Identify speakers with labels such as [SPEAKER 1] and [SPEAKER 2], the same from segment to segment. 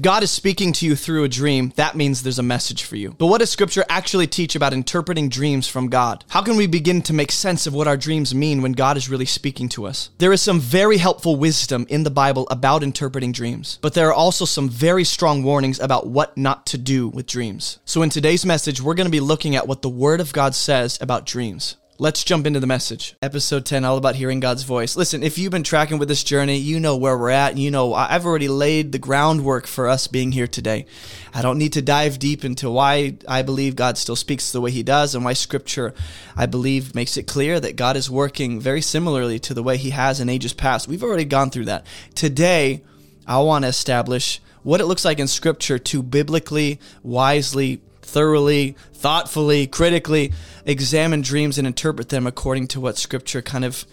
[SPEAKER 1] If God is speaking to you through a dream, that means there's a message for you. But what does scripture actually teach about interpreting dreams from God? How can we begin to make sense of what our dreams mean when God is really speaking to us? There is some very helpful wisdom in the Bible about interpreting dreams, but there are also some very strong warnings about what not to do with dreams. So in today's message, we're going to be looking at what the Word of God says about dreams. Let's jump into the message. Episode 10, all about hearing God's voice. Listen, if you've been tracking with this journey, you know where we're at. You know, I've already laid the groundwork for us being here today. I don't need to dive deep into why I believe God still speaks the way he does and why scripture, I believe, makes it clear that God is working very similarly to the way he has in ages past. We've already gone through that. Today, I want to establish what it looks like in scripture to biblically, wisely, thoroughly, thoughtfully, critically examine dreams and interpret them according to what Scripture kind of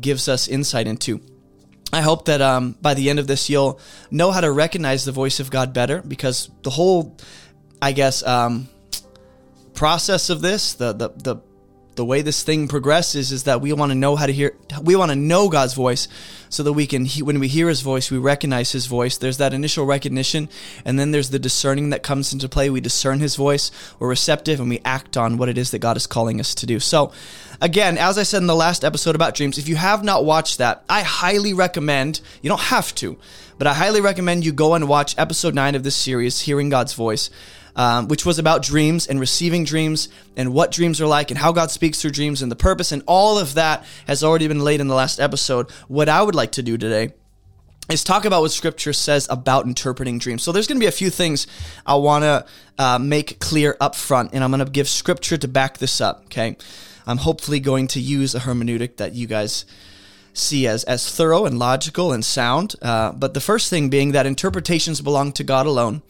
[SPEAKER 1] gives us insight into. I hope that um, by the end of this, you'll know how to recognize the voice of God better because the whole, I guess, um, process of this, the, the, the the way this thing progresses is that we want to know how to hear we want to know God's voice so that we can when we hear his voice we recognize his voice. There's that initial recognition and then there's the discerning that comes into play. We discern his voice we're receptive and we act on what it is that God is calling us to do. So again as I said in the last episode about dreams if you have not watched that I highly recommend you don't have to but I highly recommend you go and watch episode 9 of this series hearing God's voice um, which was about dreams and receiving dreams and what dreams are like and how God speaks through dreams and the purpose. And all of that has already been laid in the last episode. What I would like to do today is talk about what scripture says about interpreting dreams. So there's going to be a few things I want to uh, make clear up front, and I'm going to give scripture to back this up, okay? I'm hopefully going to use a hermeneutic that you guys see as, as thorough and logical and sound. Uh, but the first thing being that interpretations belong to God alone.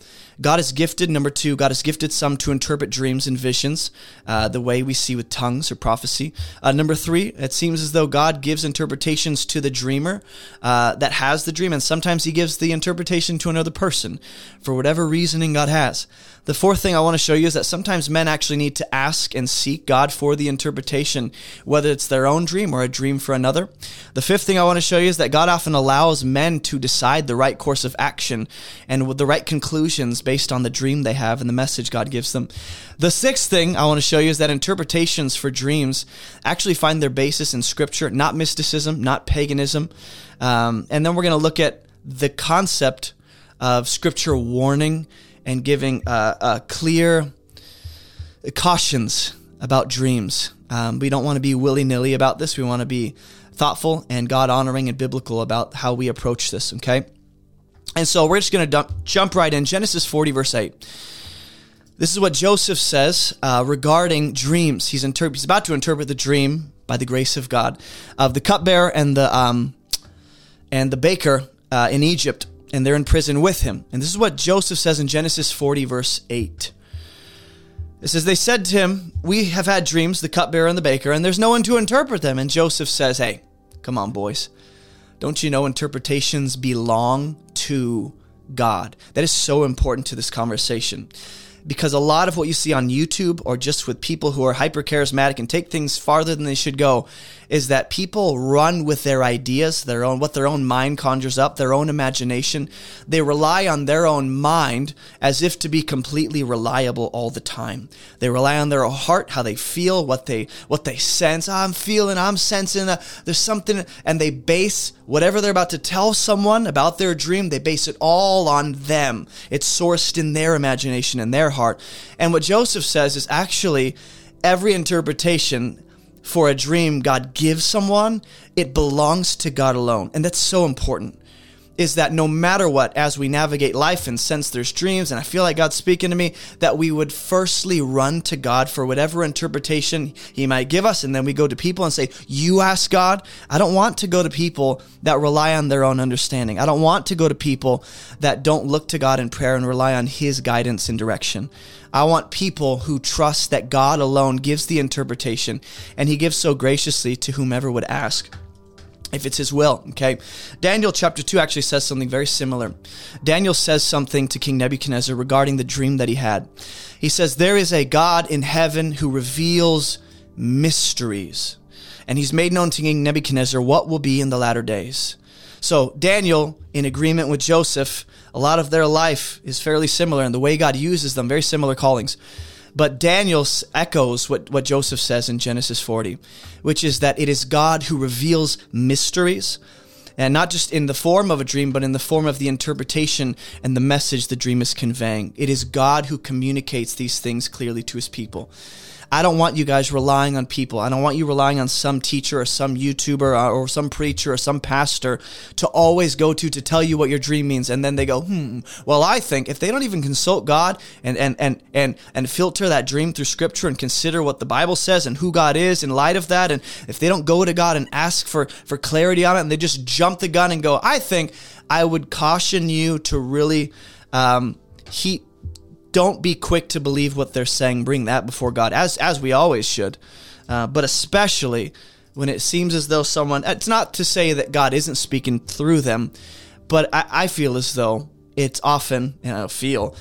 [SPEAKER 1] God is gifted, number two, God has gifted some to interpret dreams and visions, uh, the way we see with tongues or prophecy. Uh, number three, it seems as though God gives interpretations to the dreamer uh, that has the dream, and sometimes He gives the interpretation to another person for whatever reasoning God has. The fourth thing I want to show you is that sometimes men actually need to ask and seek God for the interpretation, whether it's their own dream or a dream for another. The fifth thing I want to show you is that God often allows men to decide the right course of action and the right conclusions based on the dream they have and the message God gives them. The sixth thing I want to show you is that interpretations for dreams actually find their basis in Scripture, not mysticism, not paganism. Um, and then we're going to look at the concept of Scripture warning and giving uh, uh, clear cautions about dreams. Um, we don't want to be willy nilly about this. We want to be thoughtful and God honoring and biblical about how we approach this, okay? And so we're just going to jump right in. Genesis 40, verse 8. This is what Joseph says uh, regarding dreams. He's, he's about to interpret the dream by the grace of God of the cupbearer and the, um, and the baker uh, in Egypt and they're in prison with him. And this is what Joseph says in Genesis 40, verse 8. It says, They said to him, We have had dreams, the cupbearer and the baker, and there's no one to interpret them. And Joseph says, Hey, come on, boys. Don't you know interpretations belong to God? That is so important to this conversation because a lot of what you see on YouTube or just with people who are hyper charismatic and take things farther than they should go is that people run with their ideas, their own what their own mind conjures up, their own imagination. They rely on their own mind as if to be completely reliable all the time. They rely on their heart, how they feel, what they what they sense. Oh, I'm feeling, I'm sensing. There's something, and they base whatever they're about to tell someone about their dream. They base it all on them. It's sourced in their imagination and their heart. And what Joseph says is actually every interpretation for a dream God gives someone, it belongs to God alone. And that's so important. Is that no matter what, as we navigate life and sense there's dreams, and I feel like God's speaking to me, that we would firstly run to God for whatever interpretation He might give us. And then we go to people and say, You ask God. I don't want to go to people that rely on their own understanding. I don't want to go to people that don't look to God in prayer and rely on His guidance and direction. I want people who trust that God alone gives the interpretation and he gives so graciously to whomever would ask if it's his will. Okay. Daniel chapter 2 actually says something very similar. Daniel says something to King Nebuchadnezzar regarding the dream that he had. He says, There is a God in heaven who reveals mysteries, and he's made known to King Nebuchadnezzar what will be in the latter days. So Daniel, in agreement with Joseph, a lot of their life is fairly similar, and the way God uses them, very similar callings. But Daniel echoes what, what Joseph says in Genesis 40, which is that it is God who reveals mysteries, and not just in the form of a dream, but in the form of the interpretation and the message the dream is conveying. It is God who communicates these things clearly to his people. I don't want you guys relying on people. I don't want you relying on some teacher or some YouTuber or, or some preacher or some pastor to always go to to tell you what your dream means. And then they go, hmm, well, I think if they don't even consult God and, and, and, and, and filter that dream through scripture and consider what the Bible says and who God is in light of that, and if they don't go to God and ask for, for clarity on it and they just jump the gun and go, I think I would caution you to really, um, heat don't be quick to believe what they're saying. Bring that before God, as as we always should, uh, but especially when it seems as though someone. It's not to say that God isn't speaking through them, but I, I feel as though it's often, and I feel,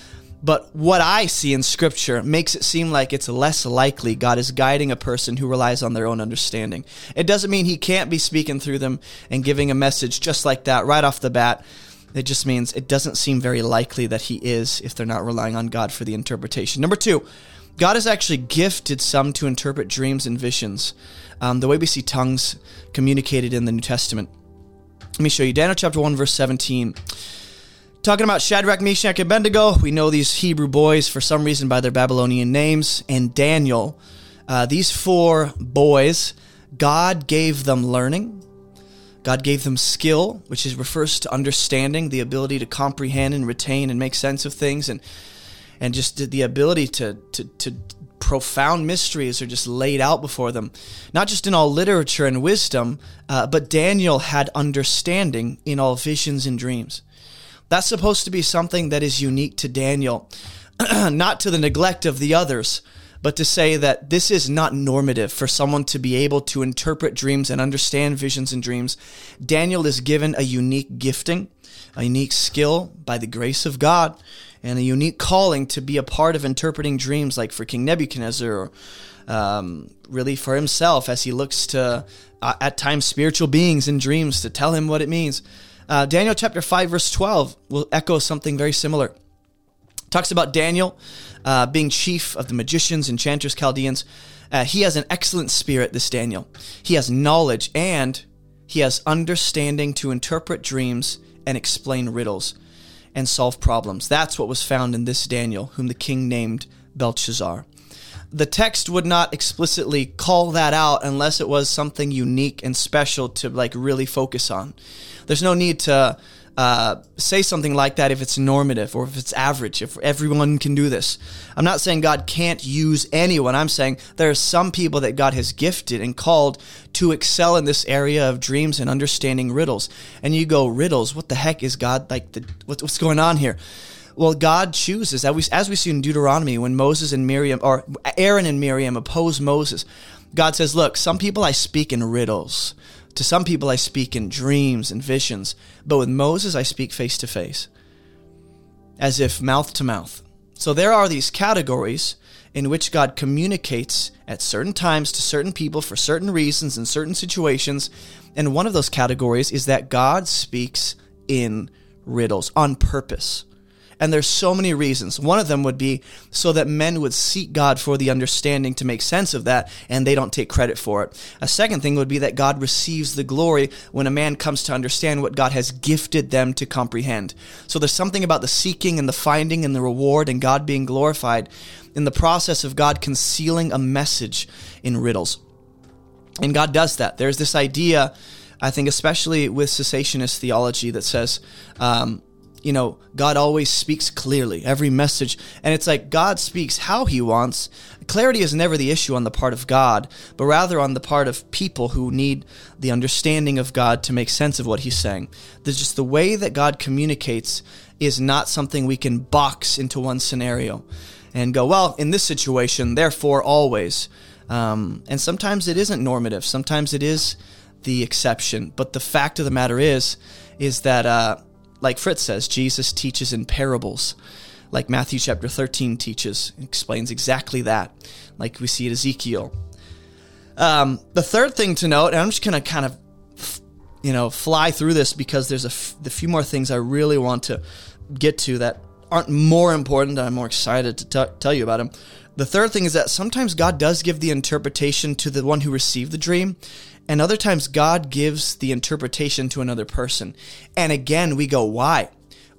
[SPEAKER 1] but what I see in Scripture makes it seem like it's less likely God is guiding a person who relies on their own understanding. It doesn't mean He can't be speaking through them and giving a message just like that right off the bat. It just means it doesn't seem very likely that he is if they're not relying on God for the interpretation. Number two, God has actually gifted some to interpret dreams and visions, um, the way we see tongues communicated in the New Testament. Let me show you Daniel chapter 1, verse 17. Talking about Shadrach, Meshach, and Abednego, we know these Hebrew boys for some reason by their Babylonian names, and Daniel. Uh, these four boys, God gave them learning, God gave them skill, which is, refers to understanding, the ability to comprehend and retain and make sense of things, and and just the ability to to, to profound mysteries are just laid out before them, not just in all literature and wisdom, uh, but Daniel had understanding in all visions and dreams. That's supposed to be something that is unique to Daniel, not to the neglect of the others but to say that this is not normative for someone to be able to interpret dreams and understand visions and dreams. Daniel is given a unique gifting, a unique skill by the grace of God, and a unique calling to be a part of interpreting dreams, like for King Nebuchadnezzar, or um, really for himself as he looks to, uh, at times, spiritual beings in dreams to tell him what it means. Uh, Daniel chapter 5, verse 12 will echo something very similar. Talks about Daniel uh, being chief of the magicians, enchanters, Chaldeans. Uh, he has an excellent spirit, this Daniel. He has knowledge and he has understanding to interpret dreams and explain riddles and solve problems. That's what was found in this Daniel, whom the king named Belshazzar. The text would not explicitly call that out unless it was something unique and special to like really focus on. There's no need to uh, say something like that if it's normative or if it's average, if everyone can do this. I'm not saying God can't use anyone. I'm saying there are some people that God has gifted and called to excel in this area of dreams and understanding riddles. And you go, riddles? What the heck is God like? The, what's going on here? Well, God chooses, as we, as we see in Deuteronomy, when Moses and Miriam, or Aaron and Miriam oppose Moses, God says, Look, some people I speak in riddles. To some people, I speak in dreams and visions, but with Moses, I speak face to face, as if mouth to mouth. So there are these categories in which God communicates at certain times to certain people for certain reasons in certain situations. And one of those categories is that God speaks in riddles on purpose. And there's so many reasons. One of them would be so that men would seek God for the understanding to make sense of that and they don't take credit for it. A second thing would be that God receives the glory when a man comes to understand what God has gifted them to comprehend. So there's something about the seeking and the finding and the reward and God being glorified in the process of God concealing a message in riddles. And God does that. There's this idea, I think, especially with cessationist theology, that says, um, you know, God always speaks clearly, every message. And it's like God speaks how he wants. Clarity is never the issue on the part of God, but rather on the part of people who need the understanding of God to make sense of what he's saying. There's just the way that God communicates is not something we can box into one scenario and go, well, in this situation, therefore always. Um, and sometimes it isn't normative, sometimes it is the exception. But the fact of the matter is, is that, uh, like Fritz says, Jesus teaches in parables, like Matthew chapter 13 teaches, explains exactly that, like we see at Ezekiel. Um, the third thing to note, and I'm just going to kind of you know, fly through this because there's a, f- a few more things I really want to get to that aren't more important. I'm more excited to t- tell you about them. The third thing is that sometimes God does give the interpretation to the one who received the dream, and other times God gives the interpretation to another person. And again, we go, why?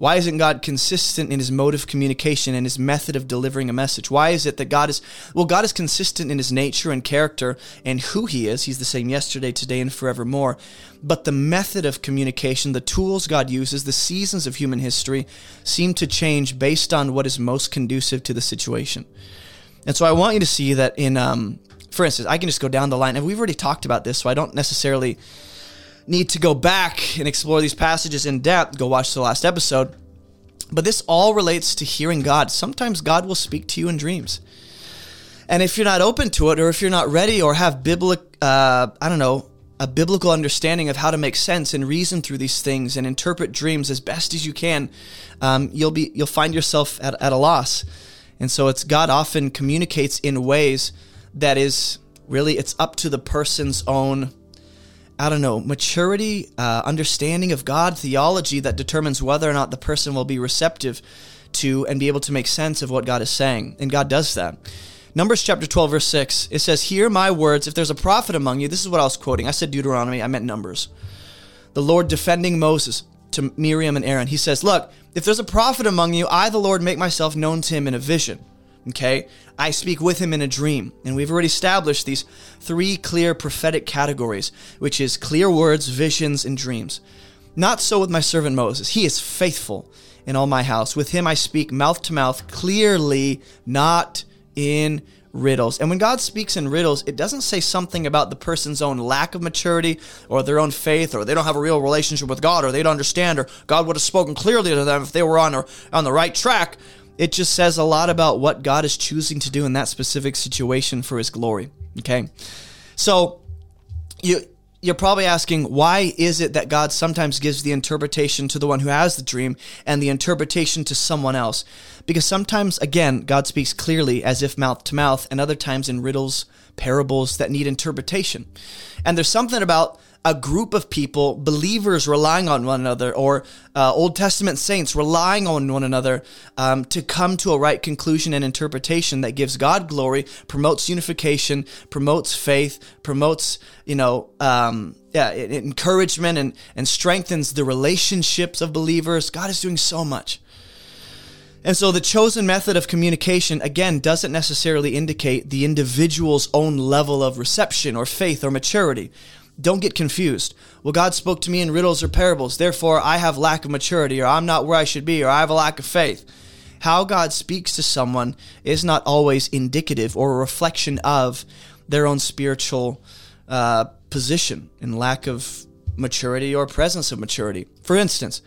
[SPEAKER 1] Why isn't God consistent in his mode of communication and his method of delivering a message? Why is it that God is, well, God is consistent in his nature and character and who he is. He's the same yesterday, today, and forevermore. But the method of communication, the tools God uses, the seasons of human history seem to change based on what is most conducive to the situation. And so I want you to see that in, um, for instance, I can just go down the line, and we've already talked about this, so I don't necessarily need to go back and explore these passages in depth, go watch the last episode. But this all relates to hearing God. Sometimes God will speak to you in dreams. And if you're not open to it, or if you're not ready, or have biblical, uh, I don't know, a biblical understanding of how to make sense and reason through these things and interpret dreams as best as you can, um, you'll be you'll find yourself at, at a loss. And so it's God often communicates in ways that is really it's up to the person's own I don't know, maturity, uh, understanding of God, theology that determines whether or not the person will be receptive to and be able to make sense of what God is saying. And God does that. Numbers chapter 12, verse 6, it says, Hear my words. If there's a prophet among you, this is what I was quoting. I said Deuteronomy, I meant Numbers. The Lord defending Moses to Miriam and Aaron. He says, Look, if there's a prophet among you, I, the Lord, make myself known to him in a vision. Okay? I speak with him in a dream. And we've already established these three clear prophetic categories, which is clear words, visions, and dreams. Not so with my servant Moses. He is faithful in all my house. With him I speak mouth to mouth, clearly, not in riddles. And when God speaks in riddles, it doesn't say something about the person's own lack of maturity or their own faith or they don't have a real relationship with God or they don't understand or God would have spoken clearly to them if they were on, or, on the right track it just says a lot about what God is choosing to do in that specific situation for his glory. Okay. So you you're probably asking why is it that God sometimes gives the interpretation to the one who has the dream and the interpretation to someone else? Because sometimes again God speaks clearly as if mouth to mouth and other times in riddles, parables that need interpretation. And there's something about a group of people, believers relying on one another, or uh, Old Testament saints relying on one another um, to come to a right conclusion and interpretation that gives God glory, promotes unification, promotes faith, promotes, you know, um, yeah, encouragement and, and strengthens the relationships of believers. God is doing so much. And so the chosen method of communication, again, doesn't necessarily indicate the individual's own level of reception or faith or maturity. Don't get confused. Well, God spoke to me in riddles or parables, therefore I have lack of maturity, or I'm not where I should be, or I have a lack of faith. How God speaks to someone is not always indicative or a reflection of their own spiritual uh, position and lack of maturity or presence of maturity. For instance,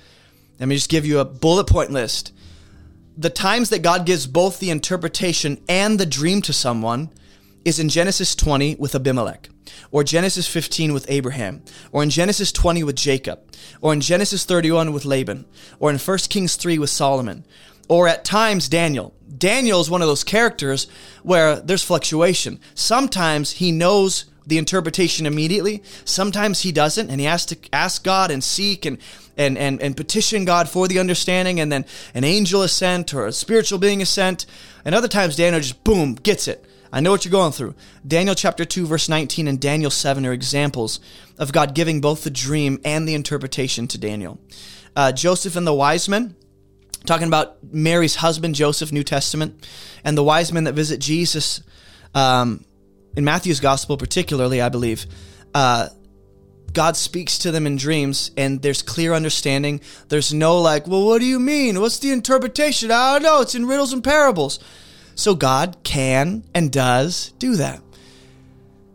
[SPEAKER 1] let me just give you a bullet point list. The times that God gives both the interpretation and the dream to someone is in Genesis 20 with Abimelech or Genesis 15 with Abraham, or in Genesis 20 with Jacob, or in Genesis 31 with Laban, or in 1 Kings 3 with Solomon, or at times Daniel. Daniel is one of those characters where there's fluctuation. Sometimes he knows the interpretation immediately. Sometimes he doesn't, and he has to ask God and seek and and and, and petition God for the understanding, and then an angel is sent or a spiritual being is sent. And other times Daniel just boom gets it. I know what you're going through. Daniel chapter 2, verse 19, and Daniel 7 are examples of God giving both the dream and the interpretation to Daniel. Uh, Joseph and the wise men, talking about Mary's husband, Joseph, New Testament, and the wise men that visit Jesus um, in Matthew's gospel, particularly, I believe. Uh, God speaks to them in dreams and there's clear understanding. There's no like, well, what do you mean? What's the interpretation? I don't know. It's in riddles and parables. So God can and does do that.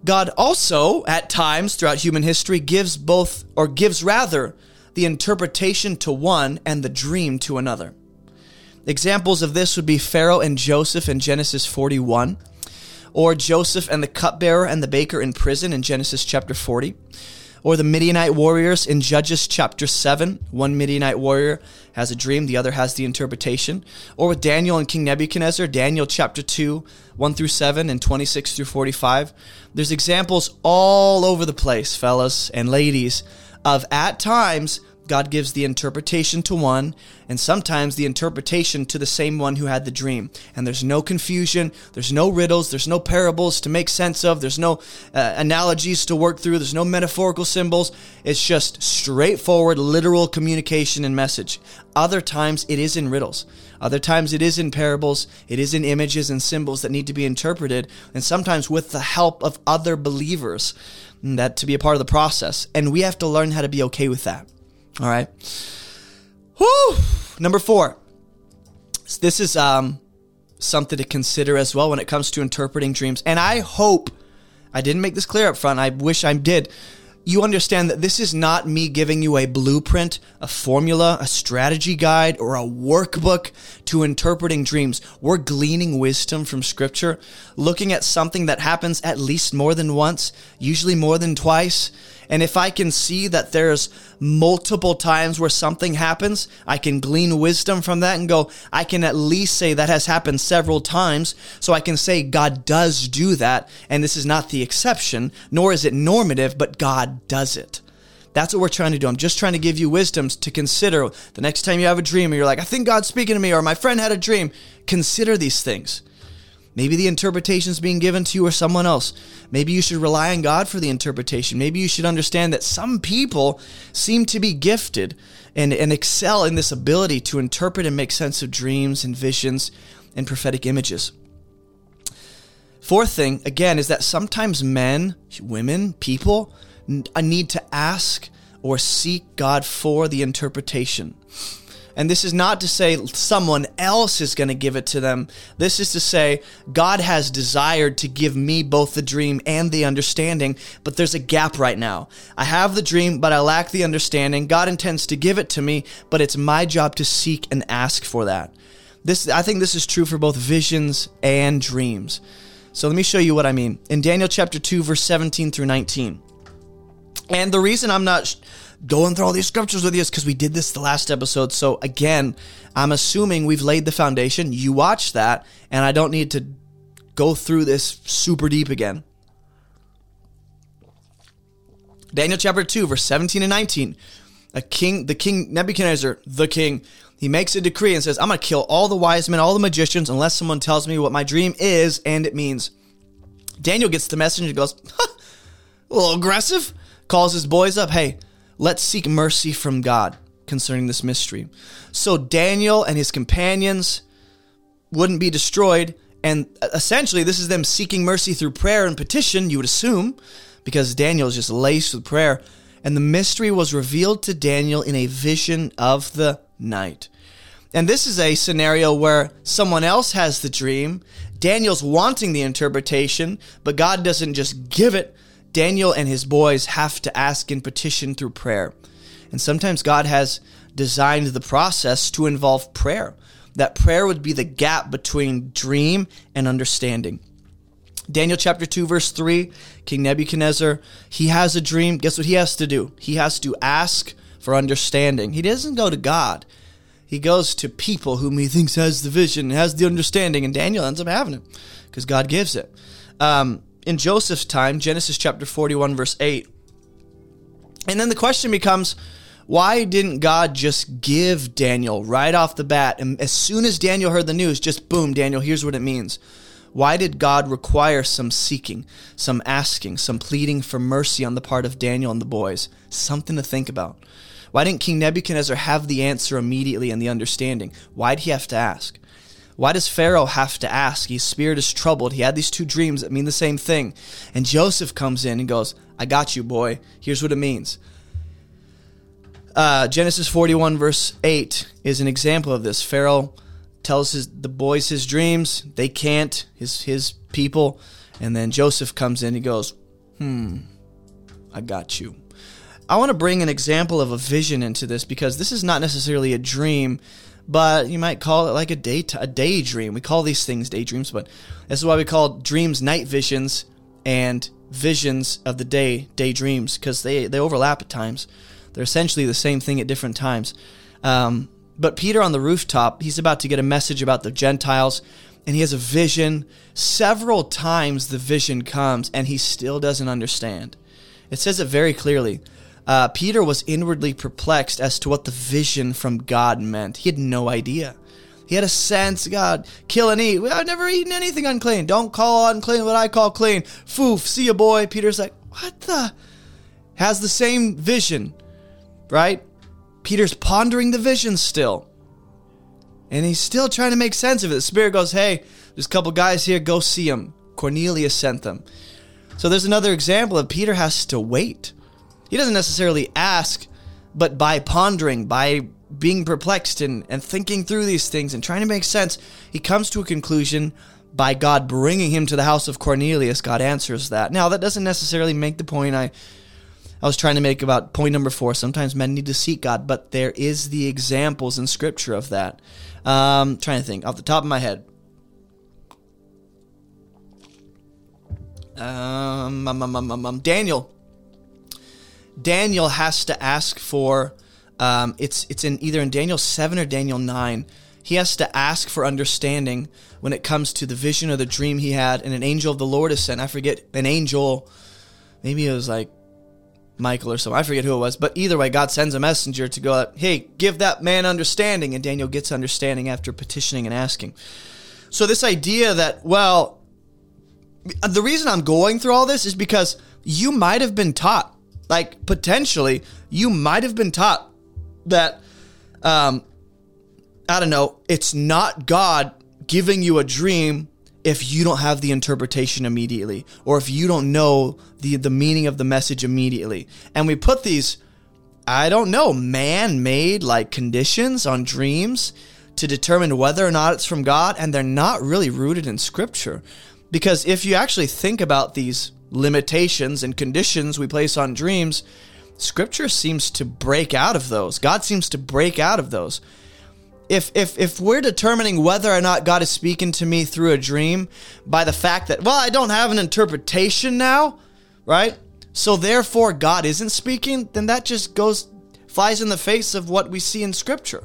[SPEAKER 1] God also, at times throughout human history, gives both, or gives rather, the interpretation to one and the dream to another. Examples of this would be Pharaoh and Joseph in Genesis 41, or Joseph and the cupbearer and the baker in prison in Genesis chapter 40 or the Midianite warriors in Judges chapter 7. One Midianite warrior has a dream, the other has the interpretation. Or with Daniel and King Nebuchadnezzar, Daniel chapter 2, 1 through 7, and 26 through 45. There's examples all over the place, fellas and ladies, of at times God gives the interpretation to one, and sometimes the interpretation to the same one who had the dream. And there's no confusion, there's no riddles, there's no parables to make sense of, there's no uh, analogies to work through, there's no metaphorical symbols. It's just straightforward, literal communication and message. Other times it is in riddles. Other times it is in parables, it is in images and symbols that need to be interpreted, and sometimes with the help of other believers that to be a part of the process. And we have to learn how to be okay with that. All right. Whew. Number four. This is um, something to consider as well when it comes to interpreting dreams. And I hope I didn't make this clear up front. I wish I did. You understand that this is not me giving you a blueprint, a formula, a strategy guide, or a workbook to interpreting dreams. We're gleaning wisdom from scripture, looking at something that happens at least more than once, usually more than twice, and if I can see that there's multiple times where something happens, I can glean wisdom from that and go, I can at least say that has happened several times. So I can say God does do that. And this is not the exception, nor is it normative, but God does it. That's what we're trying to do. I'm just trying to give you wisdoms to consider the next time you have a dream and you're like, I think God's speaking to me, or my friend had a dream. Consider these things. Maybe the interpretation is being given to you or someone else. Maybe you should rely on God for the interpretation. Maybe you should understand that some people seem to be gifted and, and excel in this ability to interpret and make sense of dreams and visions and prophetic images. Fourth thing, again, is that sometimes men, women, people need to ask or seek God for the interpretation. And this is not to say someone else is going to give it to them. This is to say God has desired to give me both the dream and the understanding, but there's a gap right now. I have the dream, but I lack the understanding. God intends to give it to me, but it's my job to seek and ask for that. This I think this is true for both visions and dreams. So let me show you what I mean. In Daniel chapter 2 verse 17 through 19. And the reason I'm not going through all these scriptures with you is because we did this the last episode. So again, I'm assuming we've laid the foundation. You watched that, and I don't need to go through this super deep again. Daniel chapter 2, verse 17 and 19. A king, the king Nebuchadnezzar, the king, he makes a decree and says, I'm going to kill all the wise men, all the magicians, unless someone tells me what my dream is and it means. Daniel gets the message and goes, huh, a little aggressive calls his boys up, hey, let's seek mercy from God concerning this mystery. So Daniel and his companions wouldn't be destroyed. And essentially, this is them seeking mercy through prayer and petition, you would assume, because Daniel is just laced with prayer. And the mystery was revealed to Daniel in a vision of the night. And this is a scenario where someone else has the dream. Daniel's wanting the interpretation, but God doesn't just give it, Daniel and his boys have to ask and petition through prayer. And sometimes God has designed the process to involve prayer. That prayer would be the gap between dream and understanding. Daniel chapter 2, verse 3, King Nebuchadnezzar, he has a dream. Guess what he has to do? He has to ask for understanding. He doesn't go to God. He goes to people whom he thinks has the vision, has the understanding, and Daniel ends up having it because God gives it. Um, in Joseph's time, Genesis chapter 41, verse 8. And then the question becomes why didn't God just give Daniel right off the bat? And as soon as Daniel heard the news, just boom, Daniel, here's what it means. Why did God require some seeking, some asking, some pleading for mercy on the part of Daniel and the boys? Something to think about. Why didn't King Nebuchadnezzar have the answer immediately and the understanding? Why did he have to ask? Why does Pharaoh have to ask? His spirit is troubled. He had these two dreams that mean the same thing. And Joseph comes in and goes, I got you, boy. Here's what it means. Uh, Genesis 41, verse 8 is an example of this. Pharaoh tells his, the boys his dreams. They can't, his, his people. And then Joseph comes in. He goes, Hmm, I got you. I want to bring an example of a vision into this because this is not necessarily a dream but you might call it like a day a daydream. We call these things daydreams, but this is why we call dreams night visions and visions of the day daydreams because they they overlap at times. They're essentially the same thing at different times. Um, but Peter on the rooftop, he's about to get a message about the Gentiles, and he has a vision. Several times the vision comes, and he still doesn't understand. It says it very clearly. Uh, Peter was inwardly perplexed as to what the vision from God meant. He had no idea. He had a sense, God, kill and eat. I've never eaten anything unclean. Don't call unclean what I call clean. Foof, see you, boy. Peter's like, what the? Has the same vision, right? Peter's pondering the vision still. And he's still trying to make sense of it. The Spirit goes, hey, there's a couple guys here, go see them. Cornelius sent them. So there's another example of Peter has to wait. He doesn't necessarily ask, but by pondering, by being perplexed and, and thinking through these things and trying to make sense, he comes to a conclusion by God bringing him to the house of Cornelius. God answers that. Now, that doesn't necessarily make the point I, I was trying to make about point number four. Sometimes men need to seek God, but there is the examples in Scripture of that. Um, trying to think off the top of my head. Um, um, um, um, um, Daniel. Daniel has to ask for um, it's it's in either in Daniel seven or Daniel nine. He has to ask for understanding when it comes to the vision or the dream he had, and an angel of the Lord is sent. I forget an angel, maybe it was like Michael or something. I forget who it was, but either way, God sends a messenger to go, "Hey, give that man understanding," and Daniel gets understanding after petitioning and asking. So this idea that well, the reason I'm going through all this is because you might have been taught, like potentially, you might have been taught that um, I don't know, it's not God giving you a dream if you don't have the interpretation immediately or if you don't know the the meaning of the message immediately. And we put these I don't know, man-made like conditions on dreams to determine whether or not it's from God and they're not really rooted in scripture. Because if you actually think about these limitations and conditions we place on dreams, Scripture seems to break out of those. God seems to break out of those. If, if, if we're determining whether or not God is speaking to me through a dream by the fact that, well, I don't have an interpretation now, right? So therefore God isn't speaking, then that just goes, flies in the face of what we see in Scripture.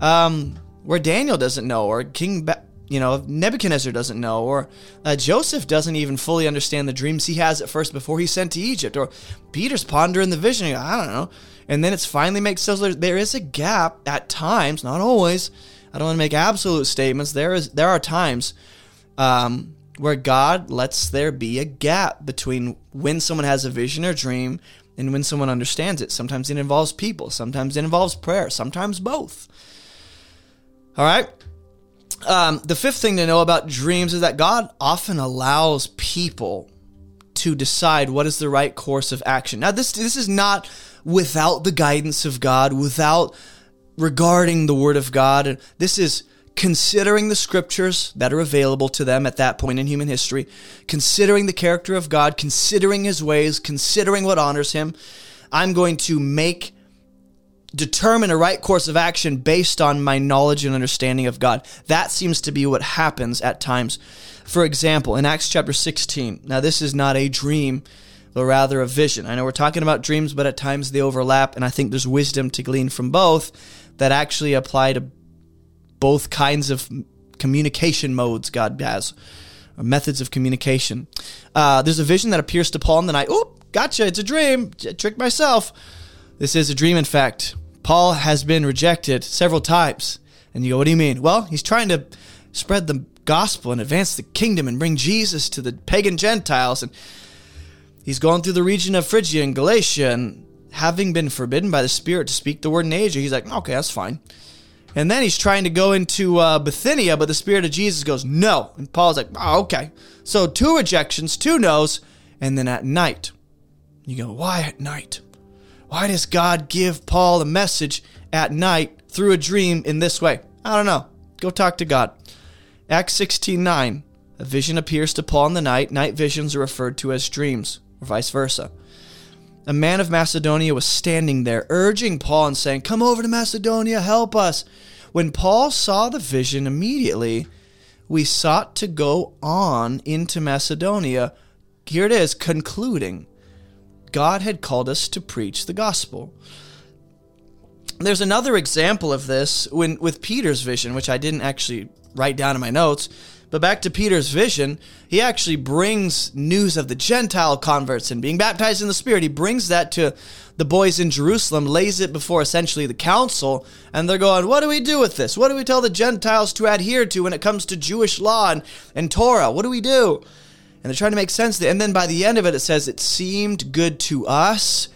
[SPEAKER 1] Um, where Daniel doesn't know, or King you know, Nebuchadnezzar doesn't know, or uh, Joseph doesn't even fully understand the dreams he has at first before he's sent to Egypt, or Peter's pondering the vision. I don't know. And then it's finally makes so there is a gap at times, not always. I don't want to make absolute statements. There is there are times um, where God lets there be a gap between when someone has a vision or dream and when someone understands it. Sometimes it involves people, sometimes it involves prayer, sometimes both. All right. Um, the fifth thing to know about dreams is that God often allows people to decide what is the right course of action. Now, this this is not without the guidance of God, without regarding the Word of God. This is considering the scriptures that are available to them at that point in human history, considering the character of God, considering His ways, considering what honors Him. I'm going to make determine a right course of action based on my knowledge and understanding of God. That seems to be what happens at times. For example, in Acts chapter 16, now this is not a dream, but rather a vision. I know we're talking about dreams, but at times they overlap, and I think there's wisdom to glean from both that actually apply to both kinds of communication modes God has, or methods of communication. Uh, there's a vision that appears to Paul in the night. Oop, gotcha, it's a dream. Tricked myself. This is a dream, in fact. Paul has been rejected several times. And you go, what do you mean? Well, he's trying to spread the gospel and advance the kingdom and bring Jesus to the pagan Gentiles. And he's going through the region of Phrygia and Galatia and having been forbidden by the Spirit to speak the word in Asia, he's like, okay, that's fine. And then he's trying to go into uh, Bithynia, but the Spirit of Jesus goes, no. And Paul's like, oh, okay. So two rejections, two no's, and then at night, you go, why at night? Why does God give Paul a message at night through a dream in this way? I don't know. Go talk to God. Acts 16:9. A vision appears to Paul in the night. Night visions are referred to as dreams, or vice versa. A man of Macedonia was standing there, urging Paul and saying, Come over to Macedonia, help us. When Paul saw the vision, immediately we sought to go on into Macedonia. Here it is, concluding God had called us to preach the gospel. There's another example of this when with Peter's vision, which I didn't actually write down in my notes, But back to Peter's vision, he actually brings news of the Gentile converts and being baptized in the Spirit. He brings that to the boys in Jerusalem, lays it before essentially the council, and they're going, What do we do with this? What do we tell the Gentiles to adhere to when it comes to Jewish law and, and Torah? What do we do? And they're trying to make sense of it. And then by the end of it, it says, It seemed good to us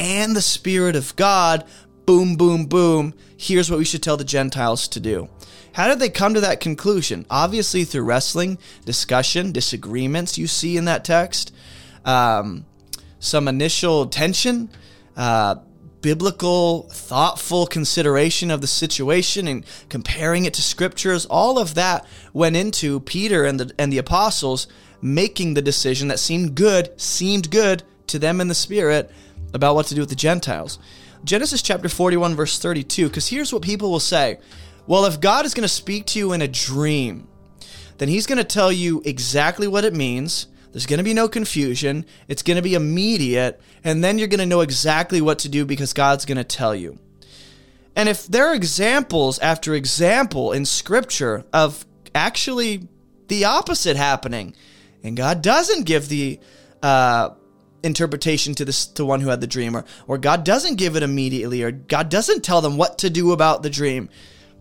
[SPEAKER 1] and the Spirit of God. Boom, boom, boom. Here's what we should tell the Gentiles to do. How did they come to that conclusion? Obviously, through wrestling, discussion, disagreements you see in that text, um, some initial tension, uh, biblical, thoughtful consideration of the situation and comparing it to scriptures. All of that went into Peter and the, and the apostles making the decision that seemed good, seemed good to them in the Spirit about what to do with the Gentiles. Genesis chapter 41, verse 32, because here's what people will say well, if God is going to speak to you in a dream, then He's going to tell you exactly what it means. There's going to be no confusion. It's going to be immediate. And then you're going to know exactly what to do because God's going to tell you. And if there are examples after example in Scripture of actually the opposite happening, and God doesn't give the uh, interpretation to this to one who had the dream, or, or God doesn't give it immediately, or God doesn't tell them what to do about the dream,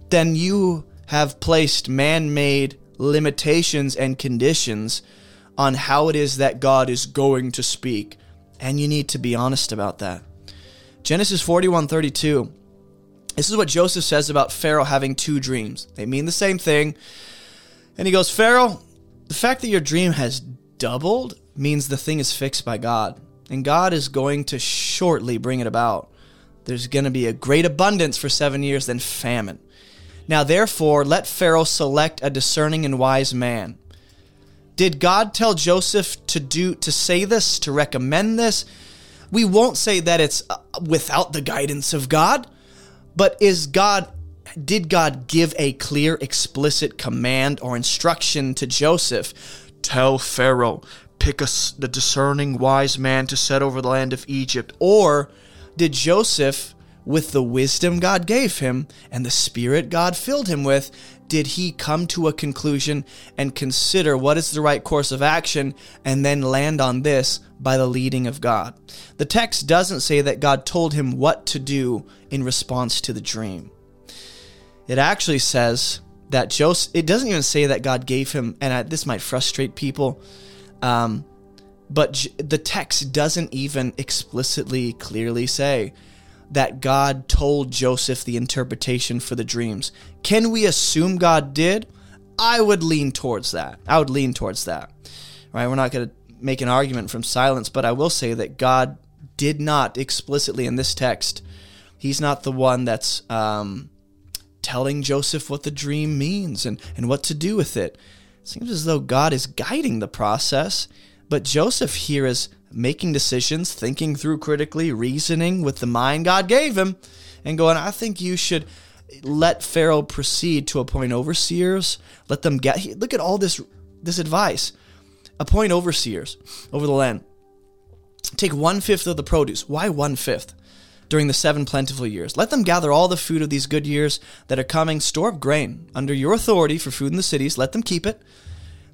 [SPEAKER 1] then you have placed man made limitations and conditions on how it is that God is going to speak. And you need to be honest about that. Genesis 41 32. This is what Joseph says about Pharaoh having two dreams. They mean the same thing. And he goes, Pharaoh, the fact that your dream has doubled means the thing is fixed by God. And God is going to shortly bring it about. There's going to be a great abundance for seven years, then famine. Now, therefore, let Pharaoh select a discerning and wise man. Did God tell Joseph to do to say this, to recommend this? We won't say that it's uh, without the guidance of God, but is God did God give a clear explicit command or instruction to Joseph? Tell Pharaoh, pick a, the discerning wise man to set over the land of Egypt. Or did Joseph with the wisdom God gave him and the spirit God filled him with, did he come to a conclusion and consider what is the right course of action and then land on this by the leading of God. The text doesn't say that God told him what to do in response to the dream. It actually says that Joseph, it doesn't even say that God gave him, and I, this might frustrate people, um, but the text doesn't even explicitly, clearly say that God told Joseph the interpretation for the dreams. Can we assume God did? I would lean towards that. I would lean towards that. Right? We're not going to make an argument from silence, but I will say that God did not explicitly in this text. He's not the one that's um, telling Joseph what the dream means and, and what to do with it. It seems as though God is guiding the process, but Joseph here is making decisions, thinking through critically, reasoning with the mind God gave him, and going, I think you should let Pharaoh proceed to appoint overseers. Let them get. Look at all this this advice. Appoint overseers over the land. Take one fifth of the produce. Why one fifth? During the seven plentiful years. Let them gather all the food of these good years that are coming, store up grain under your authority for food in the cities. Let them keep it.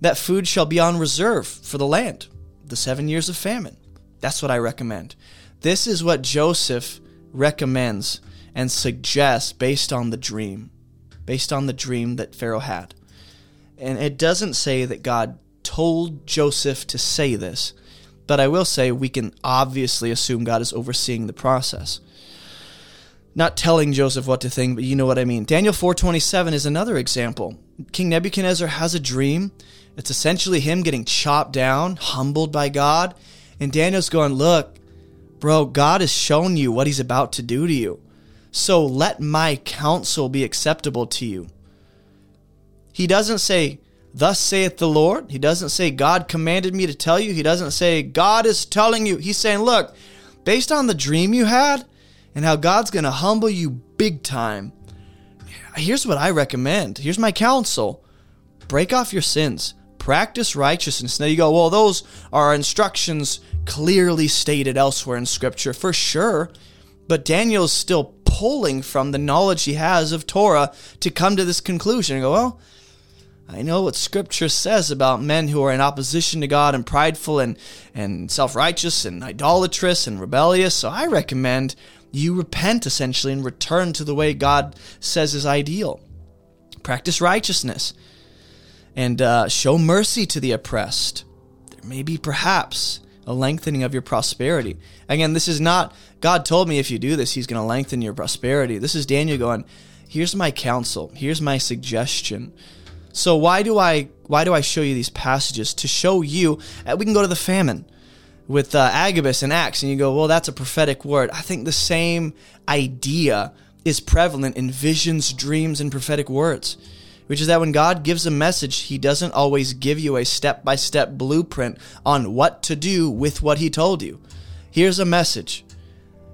[SPEAKER 1] That food shall be on reserve for the land the seven years of famine. That's what I recommend. This is what Joseph recommends and suggests based on the dream, based on the dream that Pharaoh had. And it doesn't say that God told Joseph to say this, but I will say we can obviously assume God is overseeing the process. Not telling Joseph what to think, but you know what I mean. Daniel 4:27 is another example. King Nebuchadnezzar has a dream it's essentially him getting chopped down, humbled by God. And Daniel's going, Look, bro, God has shown you what he's about to do to you. So let my counsel be acceptable to you. He doesn't say, Thus saith the Lord. He doesn't say, God commanded me to tell you. He doesn't say, God is telling you. He's saying, Look, based on the dream you had and how God's going to humble you big time, here's what I recommend. Here's my counsel break off your sins practice righteousness. Now you go, well, those are instructions clearly stated elsewhere in Scripture, for sure. But Daniel's still pulling from the knowledge he has of Torah to come to this conclusion and go, well, I know what scripture says about men who are in opposition to God and prideful and, and self righteous and idolatrous and rebellious. So I recommend you repent essentially and return to the way God says is ideal. Practice righteousness and uh, show mercy to the oppressed. There may be perhaps a lengthening of your prosperity. Again, this is not, God told me if you do this, He's going to lengthen your prosperity. This is Daniel going, here's my counsel, here's my suggestion. So why do I why do I show you these passages to show you? Uh, we can go to the famine with uh, Agabus and Acts, and you go, well, that's a prophetic word. I think the same idea is prevalent in visions, dreams, and prophetic words, which is that when God gives a message, He doesn't always give you a step by step blueprint on what to do with what He told you. Here's a message.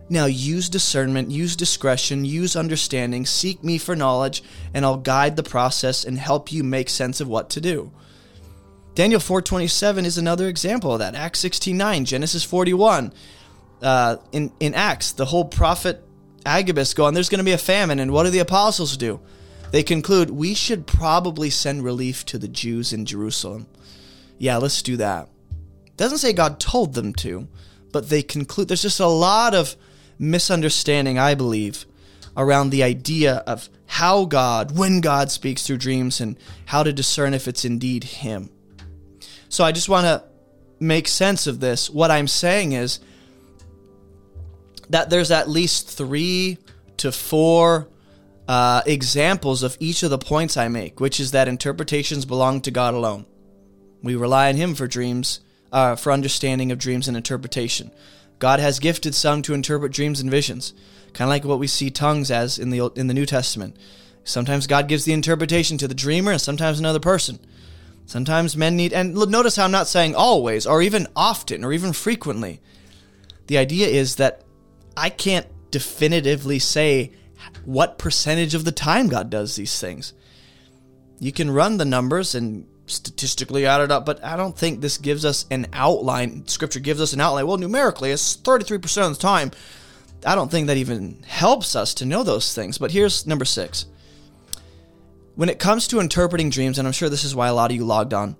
[SPEAKER 1] Now use discernment, use discretion, use understanding, seek me for knowledge, and I'll guide the process and help you make sense of what to do. Daniel 4:27 is another example of that. Acts 16:9, Genesis 41. Uh, in in Acts, the whole prophet Agabus going, "There's going to be a famine," and what do the apostles do? They conclude, "We should probably send relief to the Jews in Jerusalem." Yeah, let's do that. Doesn't say God told them to, but they conclude. There's just a lot of misunderstanding, I believe, around the idea of how God, when God speaks through dreams, and how to discern if it's indeed Him. So I just want to make sense of this. What I'm saying is that there's at least three to four uh, examples of each of the points I make, which is that interpretations belong to God alone. We rely on Him for dreams, uh, for understanding of dreams and interpretation. God has gifted some to interpret dreams and visions, kind of like what we see tongues as in the in the New Testament. Sometimes God gives the interpretation to the dreamer, and sometimes another person. Sometimes men need, and notice how I'm not saying always, or even often, or even frequently. The idea is that I can't definitively say what percentage of the time God does these things. You can run the numbers and statistically added up, but I don't think this gives us an outline. Scripture gives us an outline. Well, numerically, it's 33% of the time. I don't think that even helps us to know those things. But here's number six when it comes to interpreting dreams, and I'm sure this is why a lot of you logged on,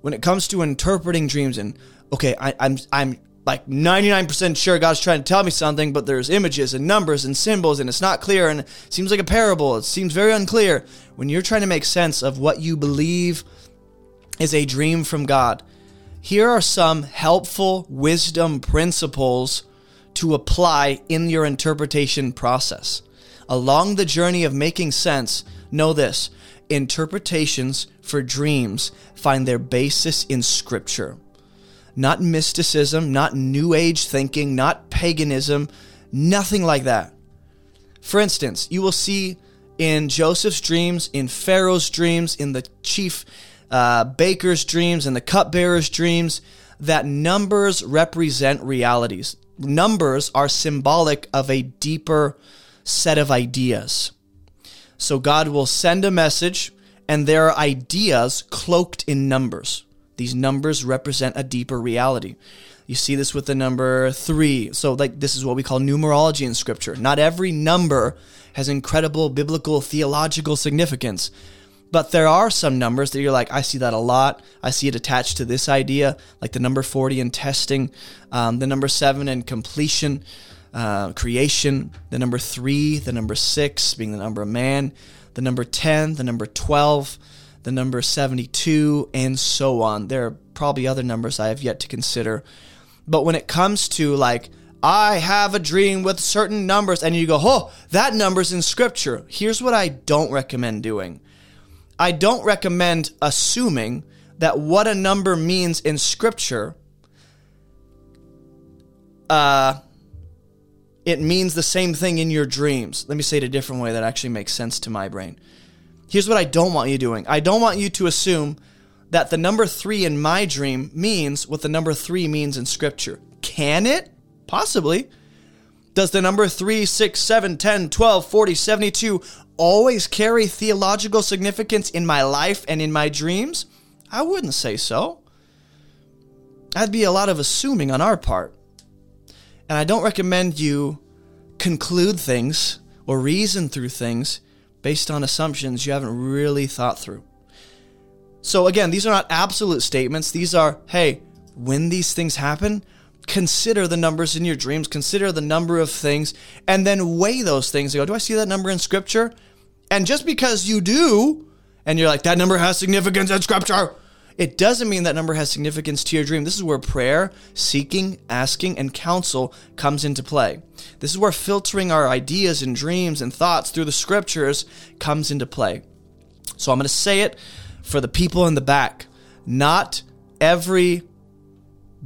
[SPEAKER 1] when it comes to interpreting dreams, and okay, I, I'm I'm like 99% sure God's trying to tell me something, but there's images and numbers and symbols, and it's not clear, and it seems like a parable. It seems very unclear. When you're trying to make sense of what you believe is a dream from God, here are some helpful wisdom principles to apply in your interpretation process. Along the journey of making sense, know this interpretations for dreams find their basis in Scripture. Not mysticism, not New Age thinking, not paganism, nothing like that. For instance, you will see in Joseph's dreams, in Pharaoh's dreams, in the chief uh, baker's dreams, and the cupbearer's dreams, that numbers represent realities. Numbers are symbolic of a deeper set of ideas. So God will send a message, and there are ideas cloaked in numbers. These numbers represent a deeper reality. You see this with the number three. So, like, this is what we call numerology in Scripture. Not every number has incredible biblical theological significance, but there are some numbers that you're like, I see that a lot. I see it attached to this idea, like the number 40 in testing, um, the number seven in completion uh, creation, the number three, the number six being the number of man, the number 10, the number 12, the number 72, and so on. There are probably other numbers I have yet to consider. But when it comes to like, I have a dream with certain numbers, and you go, oh, that number's in scripture. Here's what I don't recommend doing I don't recommend assuming that what a number means in scripture uh, it means the same thing in your dreams. Let me say it a different way that actually makes sense to my brain. Here's what I don't want you doing I don't want you to assume that the number three in my dream means what the number three means in Scripture. Can it? Possibly. Does the number 3, 6, 7, 10, 12, 40, 72 always carry theological significance in my life and in my dreams? I wouldn't say so. That'd be a lot of assuming on our part. And I don't recommend you conclude things or reason through things based on assumptions you haven't really thought through. So again, these are not absolute statements. These are, hey, when these things happen, consider the numbers in your dreams, consider the number of things, and then weigh those things. You go, do I see that number in scripture? And just because you do, and you're like, that number has significance in scripture, it doesn't mean that number has significance to your dream. This is where prayer, seeking, asking, and counsel comes into play. This is where filtering our ideas and dreams and thoughts through the scriptures comes into play. So I'm going to say it for the people in the back. Not every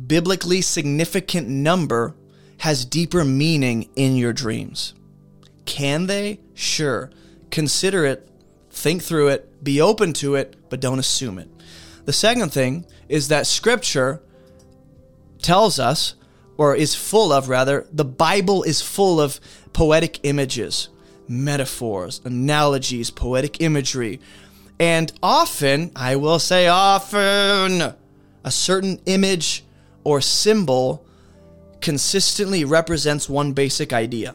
[SPEAKER 1] biblically significant number has deeper meaning in your dreams. Can they? Sure. Consider it, think through it, be open to it, but don't assume it. The second thing is that scripture tells us, or is full of rather, the Bible is full of poetic images, metaphors, analogies, poetic imagery. And often, I will say often, a certain image or symbol consistently represents one basic idea.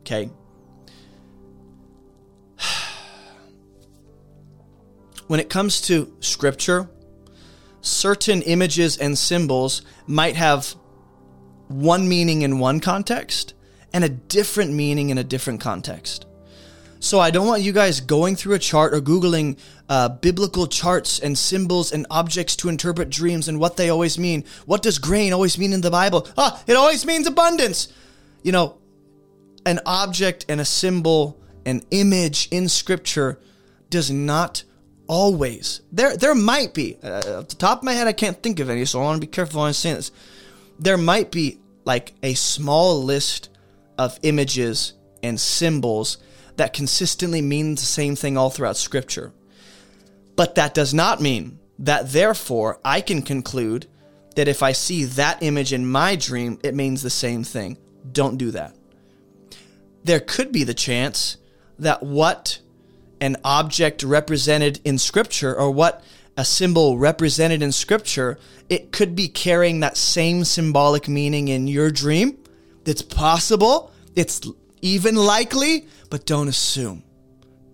[SPEAKER 1] Okay? When it comes to scripture, certain images and symbols might have one meaning in one context and a different meaning in a different context. So I don't want you guys going through a chart or Googling uh, biblical charts and symbols and objects to interpret dreams and what they always mean. What does grain always mean in the Bible? Ah, it always means abundance. You know, an object and a symbol, an image in Scripture does not always. There, there might be. Uh, the top of my head, I can't think of any, so I want to be careful when I say this. There might be like a small list of images and symbols that consistently mean the same thing all throughout Scripture. But that does not mean that therefore I can conclude that if I see that image in my dream, it means the same thing. Don't do that. There could be the chance that what an object represented in Scripture or what a symbol represented in Scripture, it could be carrying that same symbolic meaning in your dream. It's possible. It's even likely, but don't assume.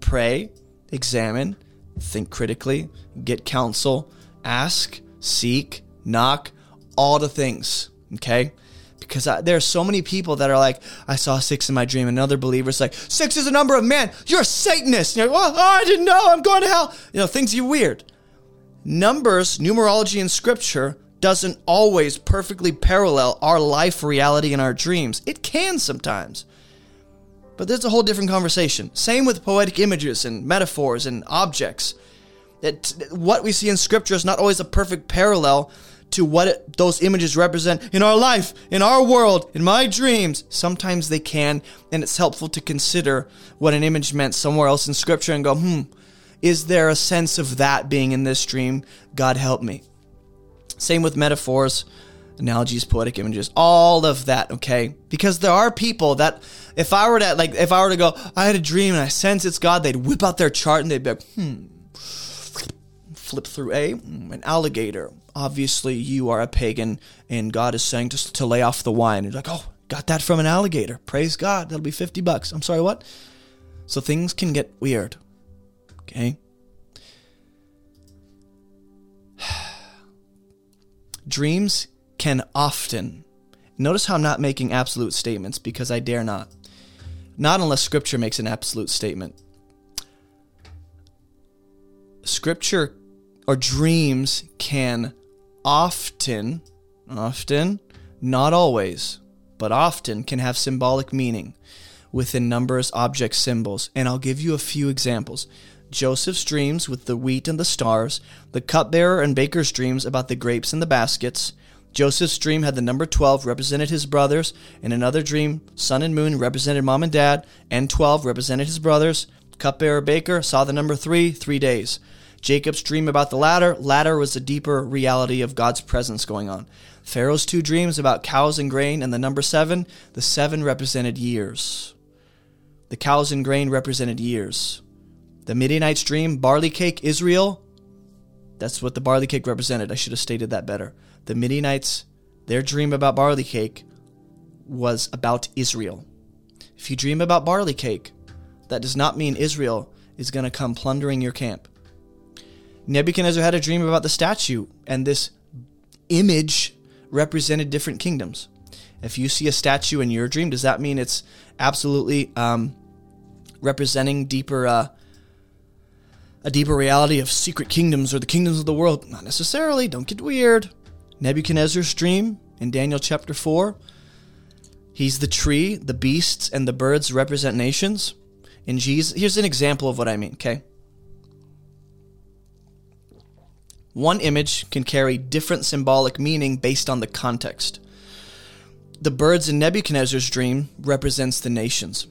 [SPEAKER 1] Pray, examine, think critically, get counsel, ask, seek, knock, all the things. Okay? Because I, there are so many people that are like, I saw six in my dream. Another believer's like, six is a number of man. You're a Satanist. And you're like, oh, I didn't know. I'm going to hell. You know, things are weird. Numbers, numerology in scripture doesn't always perfectly parallel our life reality and our dreams. It can sometimes. But there's a whole different conversation. Same with poetic images and metaphors and objects. That what we see in scripture is not always a perfect parallel to what it, those images represent in our life, in our world, in my dreams. Sometimes they can, and it's helpful to consider what an image meant somewhere else in scripture and go, hmm, is there a sense of that being in this dream? God help me. Same with metaphors analogies, poetic images, all of that, okay? Because there are people that if I were to like if I were to go, I had a dream and I sense it's God, they'd whip out their chart and they'd be like, hmm. Flip through A, an alligator. Obviously, you are a pagan, and God is saying to, to lay off the wine. You're like, oh, got that from an alligator. Praise God. That'll be 50 bucks. I'm sorry, what? So things can get weird. Okay? Dreams can often. Notice how I'm not making absolute statements because I dare not. Not unless Scripture makes an absolute statement. Scripture or dreams can often, often, not always, but often can have symbolic meaning within numbers, objects, symbols. And I'll give you a few examples. Joseph's dreams with the wheat and the stars, the cupbearer and baker's dreams about the grapes and the baskets, Joseph's dream had the number 12 represented his brothers. In another dream, sun and moon represented mom and dad, and 12 represented his brothers. Cupbearer Baker saw the number 3, 3 days. Jacob's dream about the ladder, ladder was a deeper reality of God's presence going on. Pharaoh's two dreams about cows and grain, and the number 7, the 7 represented years. The cows and grain represented years. The Midianites' dream, barley cake, Israel, that's what the barley cake represented. I should have stated that better the Midianites, their dream about barley cake was about Israel. If you dream about barley cake, that does not mean Israel is going to come plundering your camp. Nebuchadnezzar had a dream about the statue, and this image represented different kingdoms. If you see a statue in your dream, does that mean it's absolutely um, representing deeper uh, a deeper reality of secret kingdoms or the kingdoms of the world? Not necessarily. Don't get weird. Nebuchadnezzar's dream in Daniel chapter four. He's the tree, the beasts, and the birds represent nations. In Jesus, here's an example of what I mean. Okay. One image can carry different symbolic meaning based on the context. The birds in Nebuchadnezzar's dream represents the nations.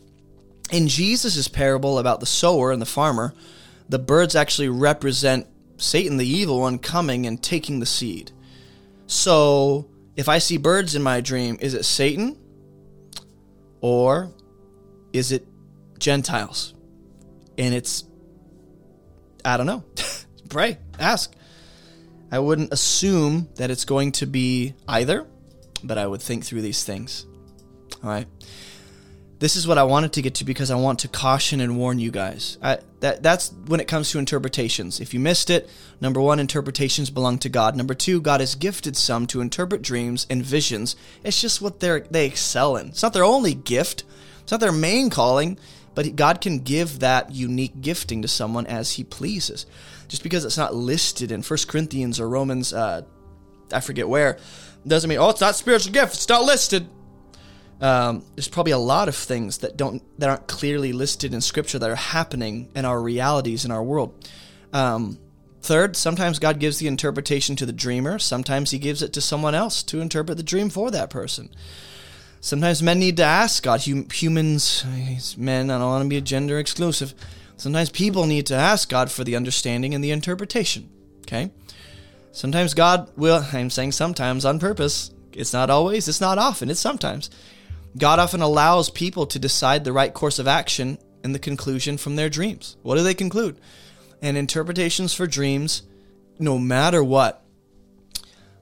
[SPEAKER 1] In Jesus' parable about the sower and the farmer, the birds actually represent Satan, the evil one, coming and taking the seed. So, if I see birds in my dream, is it Satan or is it Gentiles? And it's, I don't know. Pray, ask. I wouldn't assume that it's going to be either, but I would think through these things. All right. This is what I wanted to get to because I want to caution and warn you guys. I, that that's when it comes to interpretations. If you missed it, number one, interpretations belong to God. Number two, God has gifted some to interpret dreams and visions. It's just what they're they excel in. It's not their only gift. It's not their main calling, but God can give that unique gifting to someone as He pleases just because it's not listed in First Corinthians or Romans, uh, I forget where, doesn't mean oh it's not spiritual gift. It's not listed. Um, there's probably a lot of things that don't that aren't clearly listed in Scripture that are happening in our realities in our world. Um, third, sometimes God gives the interpretation to the dreamer. Sometimes He gives it to someone else to interpret the dream for that person. Sometimes men need to ask God. Hum- humans, men. I don't want to be gender exclusive. Sometimes people need to ask God for the understanding and the interpretation. Okay? Sometimes God will, I'm saying sometimes on purpose. It's not always, it's not often, it's sometimes. God often allows people to decide the right course of action and the conclusion from their dreams. What do they conclude? And interpretations for dreams, no matter what,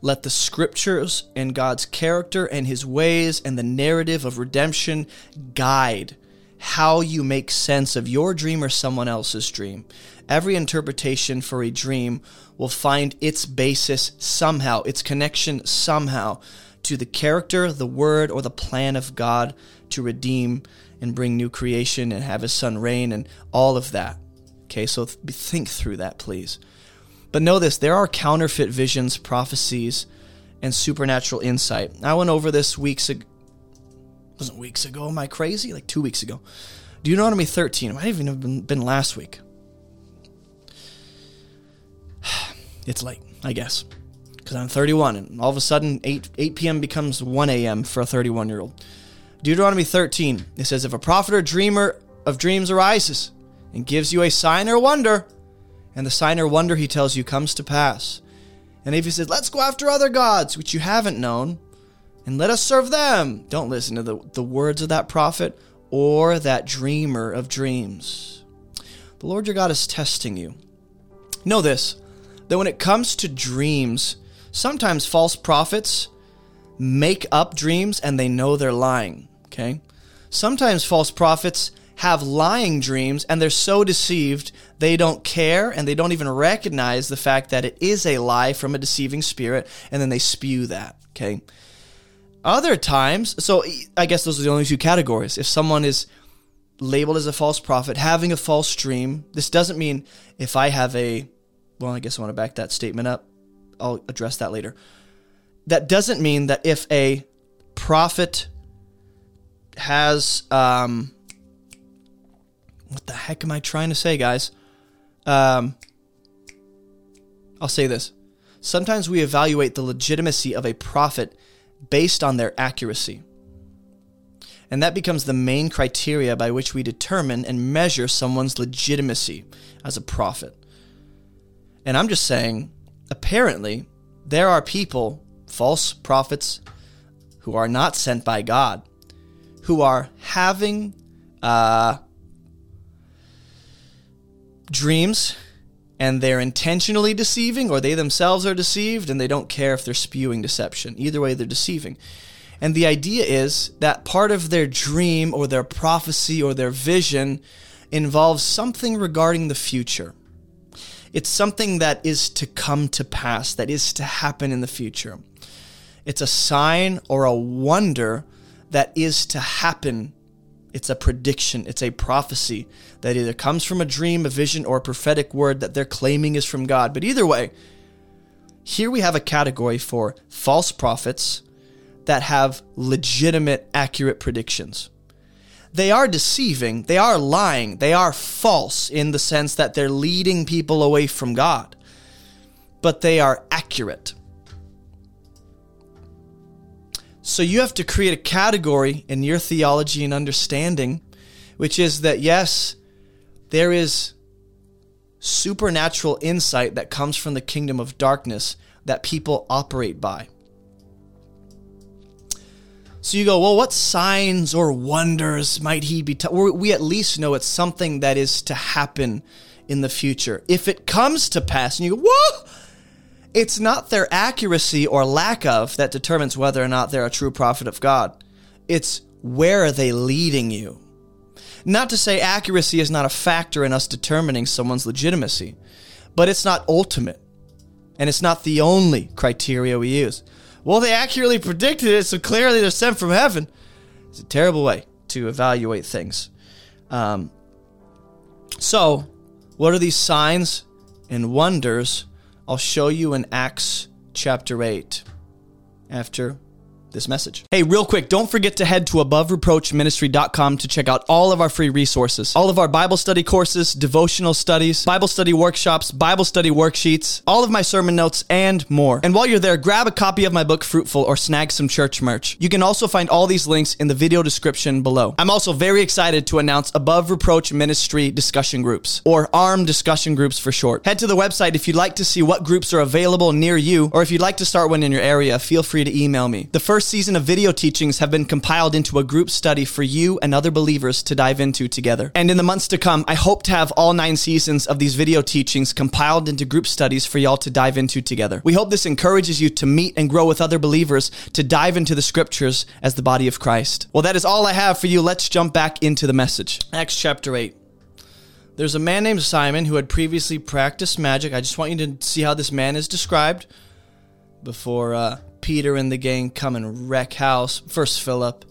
[SPEAKER 1] let the scriptures and God's character and his ways and the narrative of redemption guide how you make sense of your dream or someone else's dream. Every interpretation for a dream will find its basis somehow, its connection somehow to the character, the word, or the plan of God to redeem and bring new creation and have his son reign and all of that. Okay, so think through that, please. But know this there are counterfeit visions, prophecies, and supernatural insight. I went over this weeks ago wasn't weeks ago. Am I crazy? Like two weeks ago. Deuteronomy 13. It might even have been, been last week. It's late, I guess. Because I'm 31, and all of a sudden, 8, 8 p.m. becomes 1 a.m. for a 31 year old. Deuteronomy 13. It says, If a prophet or dreamer of dreams arises and gives you a sign or wonder, and the sign or wonder he tells you comes to pass, and if he says, Let's go after other gods which you haven't known, and let us serve them. Don't listen to the, the words of that prophet or that dreamer of dreams. The Lord your God is testing you. Know this that when it comes to dreams, sometimes false prophets make up dreams and they know they're lying. Okay? Sometimes false prophets have lying dreams and they're so deceived they don't care and they don't even recognize the fact that it is a lie from a deceiving spirit and then they spew that. Okay? Other times, so I guess those are the only two categories. If someone is labeled as a false prophet, having a false dream, this doesn't mean if I have a, well, I guess I want to back that statement up. I'll address that later. That doesn't mean that if a prophet has, um, what the heck am I trying to say, guys? Um, I'll say this. Sometimes we evaluate the legitimacy of a prophet based on their accuracy. And that becomes the main criteria by which we determine and measure someone's legitimacy as a prophet. And I'm just saying, apparently, there are people, false prophets, who are not sent by God, who are having uh, dreams and they're intentionally deceiving or they themselves are deceived and they don't care if they're spewing deception. Either way, they're deceiving. And the idea is that part of their dream or their prophecy or their vision involves something regarding the future. It's something that is to come to pass, that is to happen in the future. It's a sign or a wonder that is to happen. It's a prediction, it's a prophecy that either comes from a dream, a vision, or a prophetic word that they're claiming is from God. But either way, here we have a category for false prophets that have legitimate, accurate predictions. They are deceiving, they are lying, they are false in the sense that they're leading people away from God, but they are accurate. So you have to create a category in your theology and understanding, which is that yes, there is supernatural insight that comes from the kingdom of darkness that people operate by. So you go, well, what signs or wonders might he be? T-? We at least know it's something that is to happen in the future. If it comes to pass, and you go, whoa, it's not their accuracy or lack of that determines whether or not they're a true prophet of God. It's where are they leading you? Not to say accuracy is not a factor in us determining someone's legitimacy, but it's not ultimate. And it's not the only criteria we use. Well, they accurately predicted it, so clearly they're sent from heaven. It's a terrible way to evaluate things. Um, so, what are these signs and wonders? I'll show you in Acts chapter 8 after this message. Hey, real quick, don't forget to head to abovereproachministry.com to check out all of our free resources. All of our Bible study courses, devotional studies, Bible study workshops, Bible study worksheets, all of my sermon notes, and more. And while you're there, grab a copy of my book, Fruitful, or snag some church merch. You can also find all these links in the video description below. I'm also very excited to announce Above Reproach Ministry discussion groups, or ARM discussion groups for short. Head to the website if you'd like to see what groups are available near you, or if you'd like to start one in your area, feel free to email me. The first first season of video teachings have been compiled into a group study for you and other believers to dive into together. And in the months to come, I hope to have all nine seasons of these video teachings compiled into group studies for y'all to dive into together. We hope this encourages you to meet and grow with other believers to dive into the scriptures as the body of Christ. Well, that is all I have for you. Let's jump back into the message. Acts chapter 8. There's a man named Simon who had previously practiced magic. I just want you to see how this man is described before uh, Peter and the gang come and wreck house. First, Philip.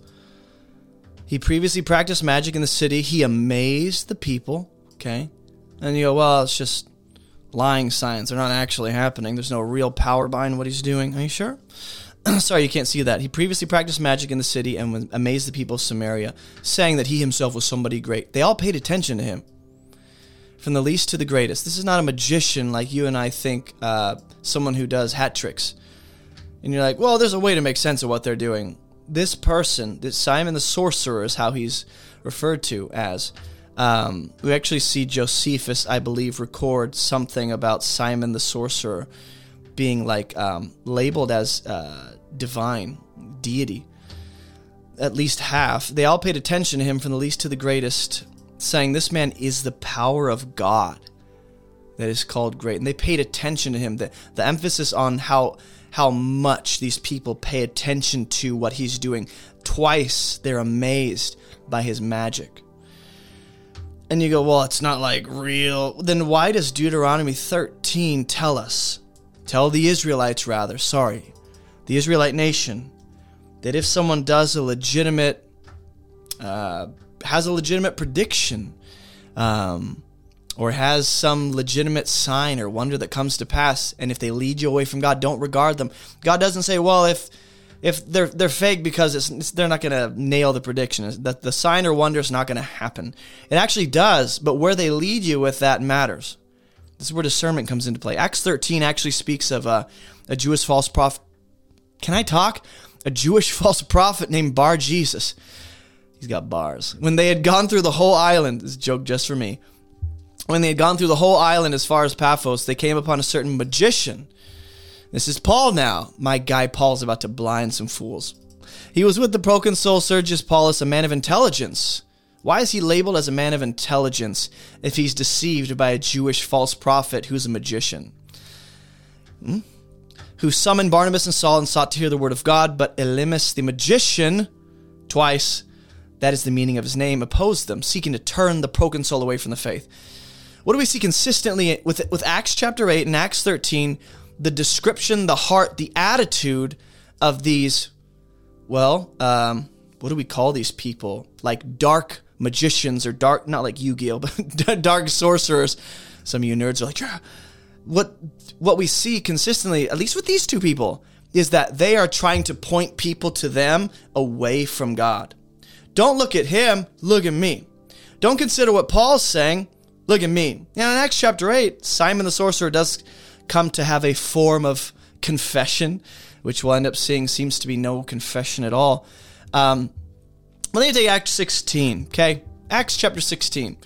[SPEAKER 1] He previously practiced magic in the city. He amazed the people. Okay. And you go, well, it's just lying signs. They're not actually happening. There's no real power behind what he's doing. Are you sure? Sorry, you can't see that. He previously practiced magic in the city and amazed the people of Samaria, saying that he himself was somebody great. They all paid attention to him, from the least to the greatest. This is not a magician like you and I think, uh, someone who does hat tricks and you're like, well, there's a way to make sense of what they're doing. This person, this Simon the sorcerer, is how he's referred to as. Um, we actually see Josephus, I believe, record something about Simon the sorcerer being like um, labeled as uh, divine deity. At least half. They all paid attention to him from the least to the greatest, saying, This man is the power of God that is called great. And they paid attention to him. The, the emphasis on how how much these people pay attention to what he's doing. Twice they're amazed by his magic. And you go, well, it's not like real. Then why does Deuteronomy 13 tell us, tell the Israelites rather, sorry, the Israelite nation, that if someone does a legitimate, uh, has a legitimate prediction, um, or has some legitimate sign or wonder that comes to pass and if they lead you away from God don't regard them. God doesn't say well if if they're they're fake because it's, it's they're not going to nail the prediction. That the sign or wonder is not going to happen. It actually does but where they lead you with that matters. This is where discernment comes into play. Acts 13 actually speaks of a, a Jewish false prophet can I talk? A Jewish false prophet named Bar Jesus. He's got bars. When they had gone through the whole island this joke just for me when they had gone through the whole island as far as Paphos, they came upon a certain magician. This is Paul now. My guy Paul's about to blind some fools. He was with the proconsul Sergius Paulus, a man of intelligence. Why is he labeled as a man of intelligence if he's deceived by a Jewish false prophet who's a magician? Hmm? Who summoned Barnabas and Saul and sought to hear the word of God, but Elymas the magician, twice, that is the meaning of his name, opposed them, seeking to turn the proconsul away from the faith. What do we see consistently with with Acts chapter 8 and Acts 13? The description, the heart, the attitude of these, well, um, what do we call these people? Like dark magicians or dark, not like Yu Gi Oh, but dark sorcerers. Some of you nerds are like, yeah. What what we see consistently, at least with these two people, is that they are trying to point people to them away from God. Don't look at him, look at me. Don't consider what Paul's saying, look at me. Now, in Acts chapter 8, Simon the sorcerer does come to have a form of confession, which we'll end up seeing seems to be no confession at all. Um, let me take Acts 16, okay? Acts chapter 16.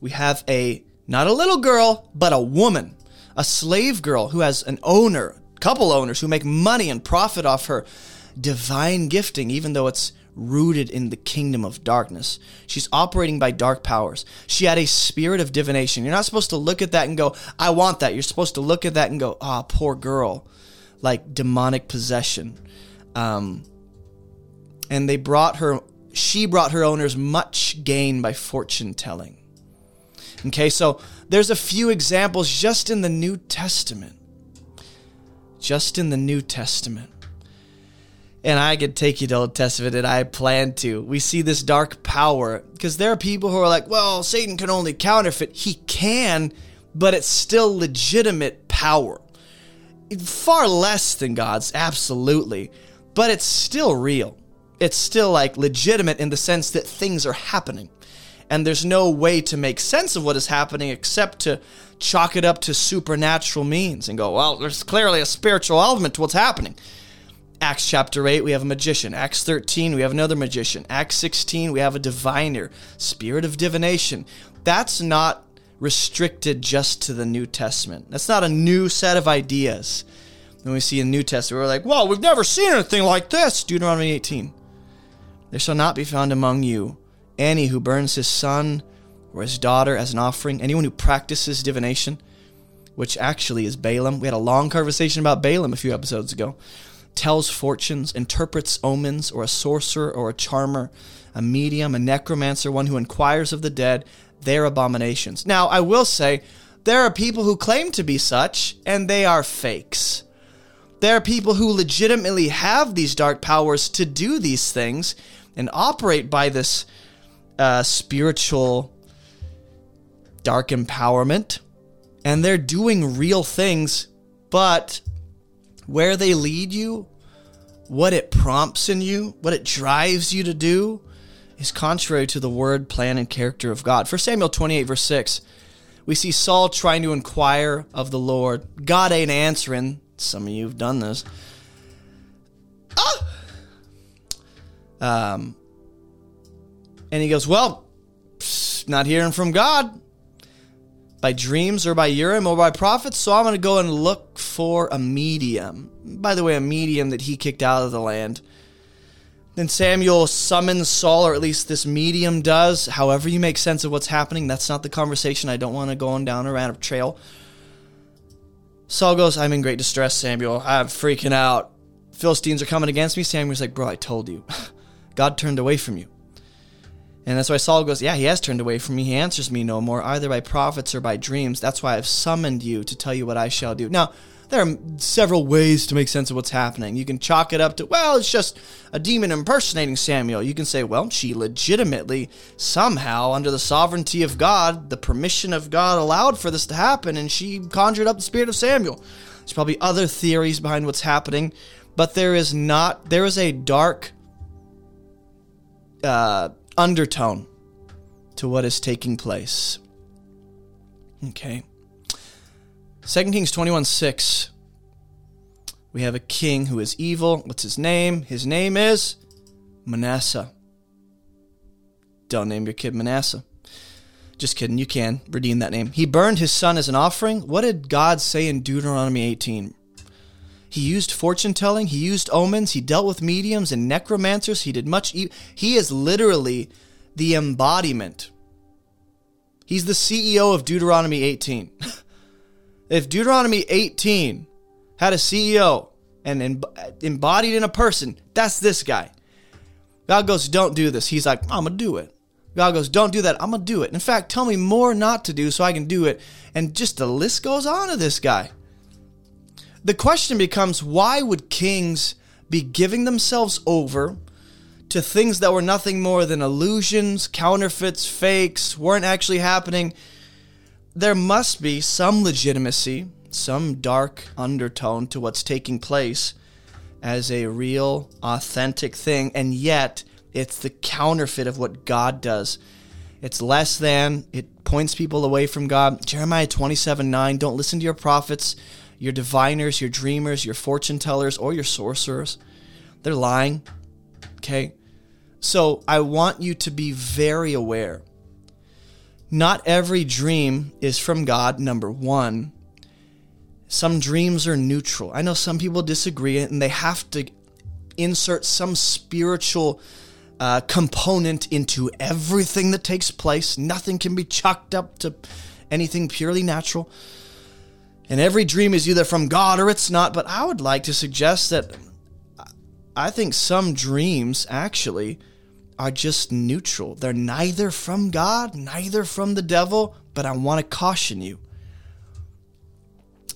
[SPEAKER 1] We have a, not a little girl, but a woman, a slave girl who has an owner, couple owners who make money and profit off her divine gifting, even though it's rooted in the kingdom of darkness. She's operating by dark powers. She had a spirit of divination. You're not supposed to look at that and go, I want that. You're supposed to look at that and go, ah, oh, poor girl. Like demonic possession. Um, and they brought her, she brought her owners much gain by fortune telling. Okay, so there's a few examples just in the New Testament. Just in the New Testament and I could take you to Old Testament, and I plan to. We see this dark power because there are people who are like, well, Satan can only counterfeit. He can, but it's still legitimate power. Far less than God's, absolutely, but it's still real. It's still like legitimate in the sense that things are happening. And there's no way to make sense of what is happening except to chalk it up to supernatural means and go, well, there's clearly a spiritual element to what's happening. Acts chapter 8, we have a magician. Acts 13, we have another magician. Acts 16, we have a diviner, spirit of divination. That's not restricted just to the New Testament. That's not a new set of ideas. When we see in the New Testament, we're like, well, we've never seen anything like this. Deuteronomy 18. There shall not be found among you any who burns his son or his daughter as an offering, anyone who practices divination, which actually is Balaam. We had a long conversation about Balaam a few episodes ago tells fortunes, interprets omens, or a sorcerer or a charmer, a medium, a necromancer, one who inquires of the dead, they're abominations. Now, I will say, there are people who claim to be such, and they are fakes. There are people who legitimately have these dark powers to do these things and operate by this uh, spiritual dark empowerment, and they're doing real things, but where they lead you, what it prompts in you, what it drives you to do, is contrary to the word, plan, and character of God. For Samuel 28, verse 6, we see Saul trying to inquire of the Lord. God ain't answering. Some of you have done this. Ah! Um, and he goes, Well, not hearing from God by dreams or by Urim or by prophets, so I'm going to go and look for a medium. By the way, a medium that he kicked out of the land. Then Samuel summons Saul, or at least this medium does. However, you make sense of what's happening. That's not the conversation. I don't want to go on down a random trail. Saul goes, I'm in great distress, Samuel. I'm freaking out. Philistines are coming against me. Samuel's like, Bro, I told you. God turned away from you. And that's why Saul goes, Yeah, he has turned away from me. He answers me no more, either by prophets or by dreams. That's why I've summoned you to tell you what I shall do. Now, there are several ways to make sense of what's happening. You can chalk it up to, well, it's just a demon impersonating Samuel. You can say, well, she legitimately, somehow, under the sovereignty of God, the permission of God allowed for this to happen, and she conjured up the spirit of Samuel. There's probably other theories behind what's happening, but there is not, there is a dark, uh, undertone to what is taking place. Okay. 2 Kings 21 6. We have a king who is evil. What's his name? His name is Manasseh. Don't name your kid Manasseh. Just kidding, you can redeem that name. He burned his son as an offering. What did God say in Deuteronomy 18? He used fortune telling, he used omens, he dealt with mediums and necromancers, he did much e- he is literally the embodiment. He's the CEO of Deuteronomy 18. if Deuteronomy 18 had a CEO and embodied in a person, that's this guy. God goes, Don't do this. He's like, I'm going to do it. God goes, Don't do that. I'm going to do it. In fact, tell me more not to do so I can do it. And just the list goes on to this guy. The question becomes why would kings be giving themselves over to things that were nothing more than illusions, counterfeits, fakes, weren't actually happening? There must be some legitimacy, some dark undertone to what's taking place as a real, authentic thing, and yet it's the counterfeit of what God does. It's less than, it points people away from God. Jeremiah 27 9, don't listen to your prophets, your diviners, your dreamers, your fortune tellers, or your sorcerers. They're lying. Okay? So I want you to be very aware. Not every dream is from God, number one. Some dreams are neutral. I know some people disagree and they have to insert some spiritual uh, component into everything that takes place. Nothing can be chalked up to anything purely natural. And every dream is either from God or it's not. But I would like to suggest that I think some dreams actually are just neutral. They're neither from God, neither from the devil, but I want to caution you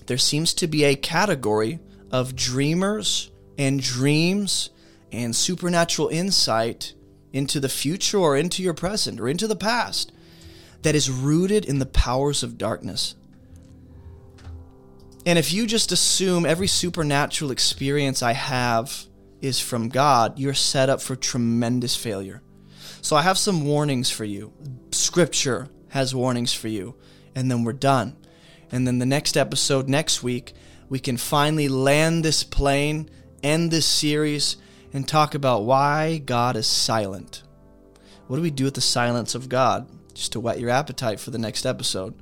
[SPEAKER 1] there seems to be a category of dreamers and dreams and supernatural insight into the future or into your present or into the past that is rooted in the powers of darkness. And if you just assume every supernatural experience I have is from God, you're set up for tremendous failure. So I have some warnings for you. Scripture has warnings for you, and then we're done. And then the next episode next week, we can finally land this plane, end this series, and talk about why God is silent. What do we do with the silence of God? Just to whet your appetite for the next episode.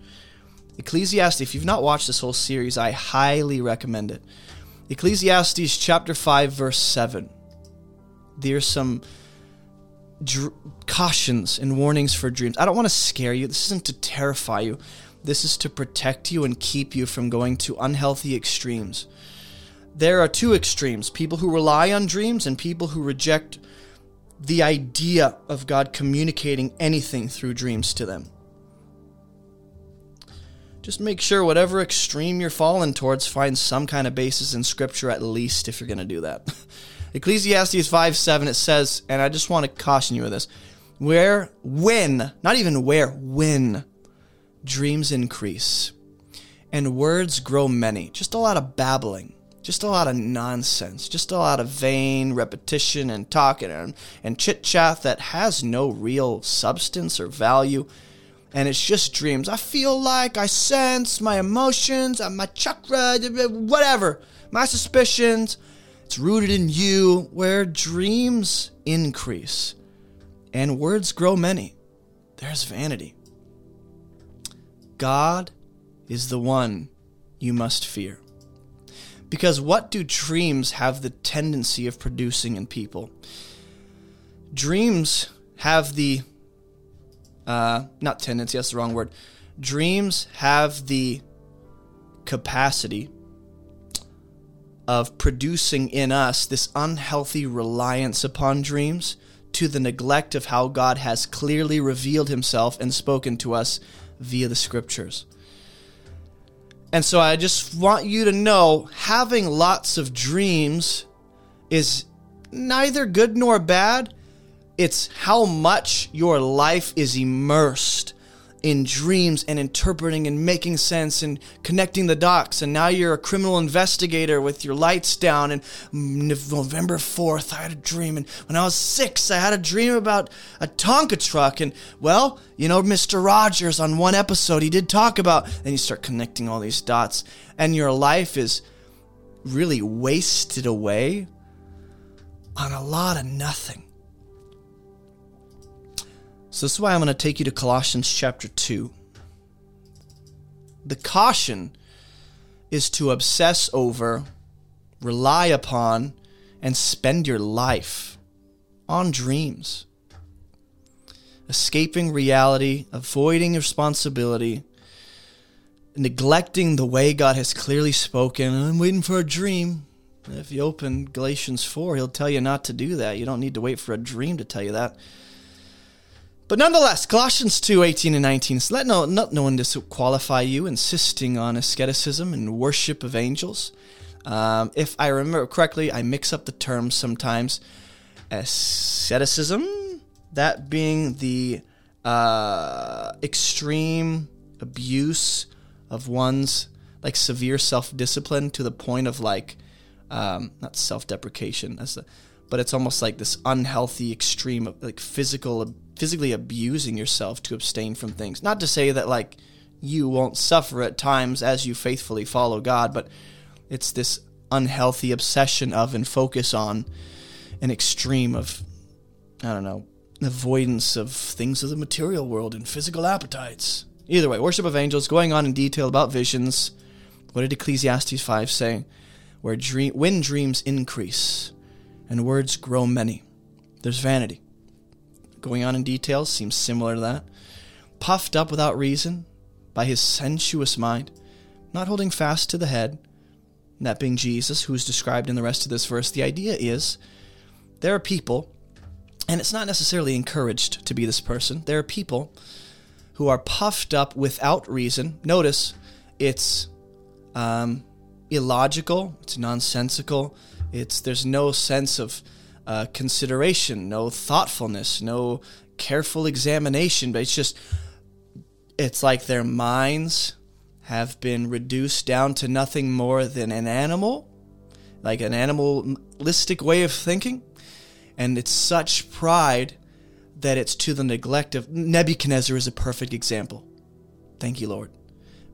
[SPEAKER 1] Ecclesiastes, if you've not watched this whole series, I highly recommend it. Ecclesiastes chapter 5, verse 7. There's some dr- cautions and warnings for dreams. I don't want to scare you. This isn't to terrify you. This is to protect you and keep you from going to unhealthy extremes. There are two extremes people who rely on dreams and people who reject the idea of God communicating anything through dreams to them. Just make sure whatever extreme you're falling towards finds some kind of basis in Scripture, at least, if you're going to do that. Ecclesiastes 5 7, it says, and I just want to caution you with this where, when, not even where, when dreams increase, and words grow many. Just a lot of babbling, just a lot of nonsense, just a lot of vain repetition and talking and, and chit chat that has no real substance or value. And it's just dreams. I feel like I sense my emotions, uh, my chakra, whatever, my suspicions. It's rooted in you, where dreams increase and words grow many. There's vanity. God is the one you must fear. Because what do dreams have the tendency of producing in people? Dreams have the, uh, not tendency, that's the wrong word. Dreams have the capacity of producing in us this unhealthy reliance upon dreams to the neglect of how God has clearly revealed himself and spoken to us via the scriptures. And so I just want you to know having lots of dreams is neither good nor bad. It's how much your life is immersed in dreams and interpreting and making sense and connecting the dots. And now you're a criminal investigator with your lights down. And November 4th, I had a dream. And when I was six, I had a dream about a Tonka truck. And well, you know, Mr. Rogers on one episode, he did talk about, and you start connecting all these dots. And your life is really wasted away on a lot of nothing. So, this is why I'm going to take you to Colossians chapter 2. The caution is to obsess over, rely upon, and spend your life on dreams. Escaping reality, avoiding responsibility, neglecting the way God has clearly spoken. I'm waiting for a dream. If you open Galatians 4, he'll tell you not to do that. You don't need to wait for a dream to tell you that. But nonetheless, Colossians 2 18 and 19 says, Let no, not no one disqualify you, insisting on asceticism and worship of angels. Um, if I remember correctly, I mix up the terms sometimes. Asceticism, that being the uh, extreme abuse of one's like severe self discipline to the point of like um, not self deprecation, but it's almost like this unhealthy extreme of like physical physically abusing yourself to abstain from things. Not to say that like you won't suffer at times as you faithfully follow God, but it's this unhealthy obsession of and focus on an extreme of I don't know, avoidance of things of the material world and physical appetites. Either way, worship of angels, going on in detail about visions. What did Ecclesiastes 5 say? Where dream, when dreams increase and words grow many, there's vanity going on in details seems similar to that. Puffed up without reason by his sensuous mind, not holding fast to the head, that being Jesus, who is described in the rest of this verse. The idea is there are people, and it's not necessarily encouraged to be this person, there are people who are puffed up without reason. Notice it's um, illogical, it's nonsensical, it's there's no sense of uh, consideration, no thoughtfulness, no careful examination, but it's just, it's like their minds have been reduced down to nothing more than an animal, like an animalistic way of thinking. And it's such pride that it's to the neglect of. Nebuchadnezzar is a perfect example. Thank you, Lord.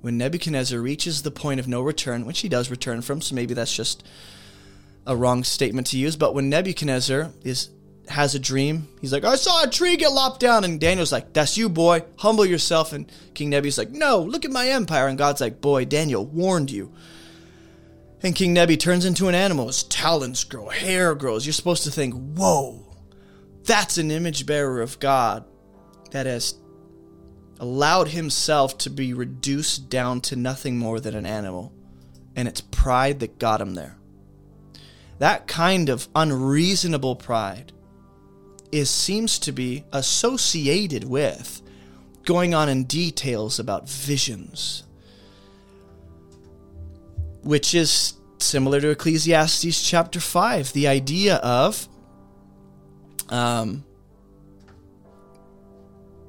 [SPEAKER 1] When Nebuchadnezzar reaches the point of no return, which he does return from, so maybe that's just a wrong statement to use, but when Nebuchadnezzar is has a dream, he's like, I saw a tree get lopped down, and Daniel's like, That's you, boy. Humble yourself. And King Nebu's like, No, look at my empire. And God's like, Boy, Daniel warned you. And King Nebi turns into an animal. His talons grow, hair grows. You're supposed to think, Whoa, that's an image bearer of God that has allowed himself to be reduced down to nothing more than an animal. And it's pride that got him there. That kind of unreasonable pride is seems to be associated with going on in details about visions, which is similar to Ecclesiastes chapter 5, the idea of um,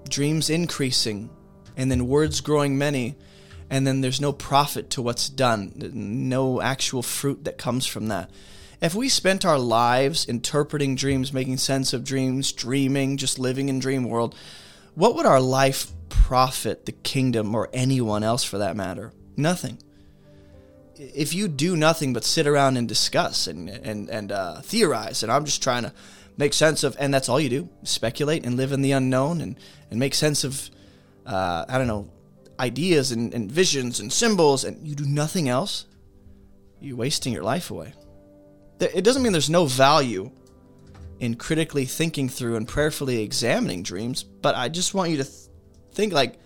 [SPEAKER 1] dreams increasing and then words growing many and then there's no profit to what's done no actual fruit that comes from that if we spent our lives interpreting dreams, making sense of dreams, dreaming, just living in dream world, what would our life profit the kingdom or anyone else for that matter? Nothing. If you do nothing but sit around and discuss and and and uh, theorize, and I'm just trying to make sense of, and that's all you do, speculate and live in the unknown and and make sense of, uh, I don't know, ideas and, and visions and symbols, and you do nothing else, you're wasting your life away it doesn't mean there's no value in critically thinking through and prayerfully examining dreams, but I just want you to th- think like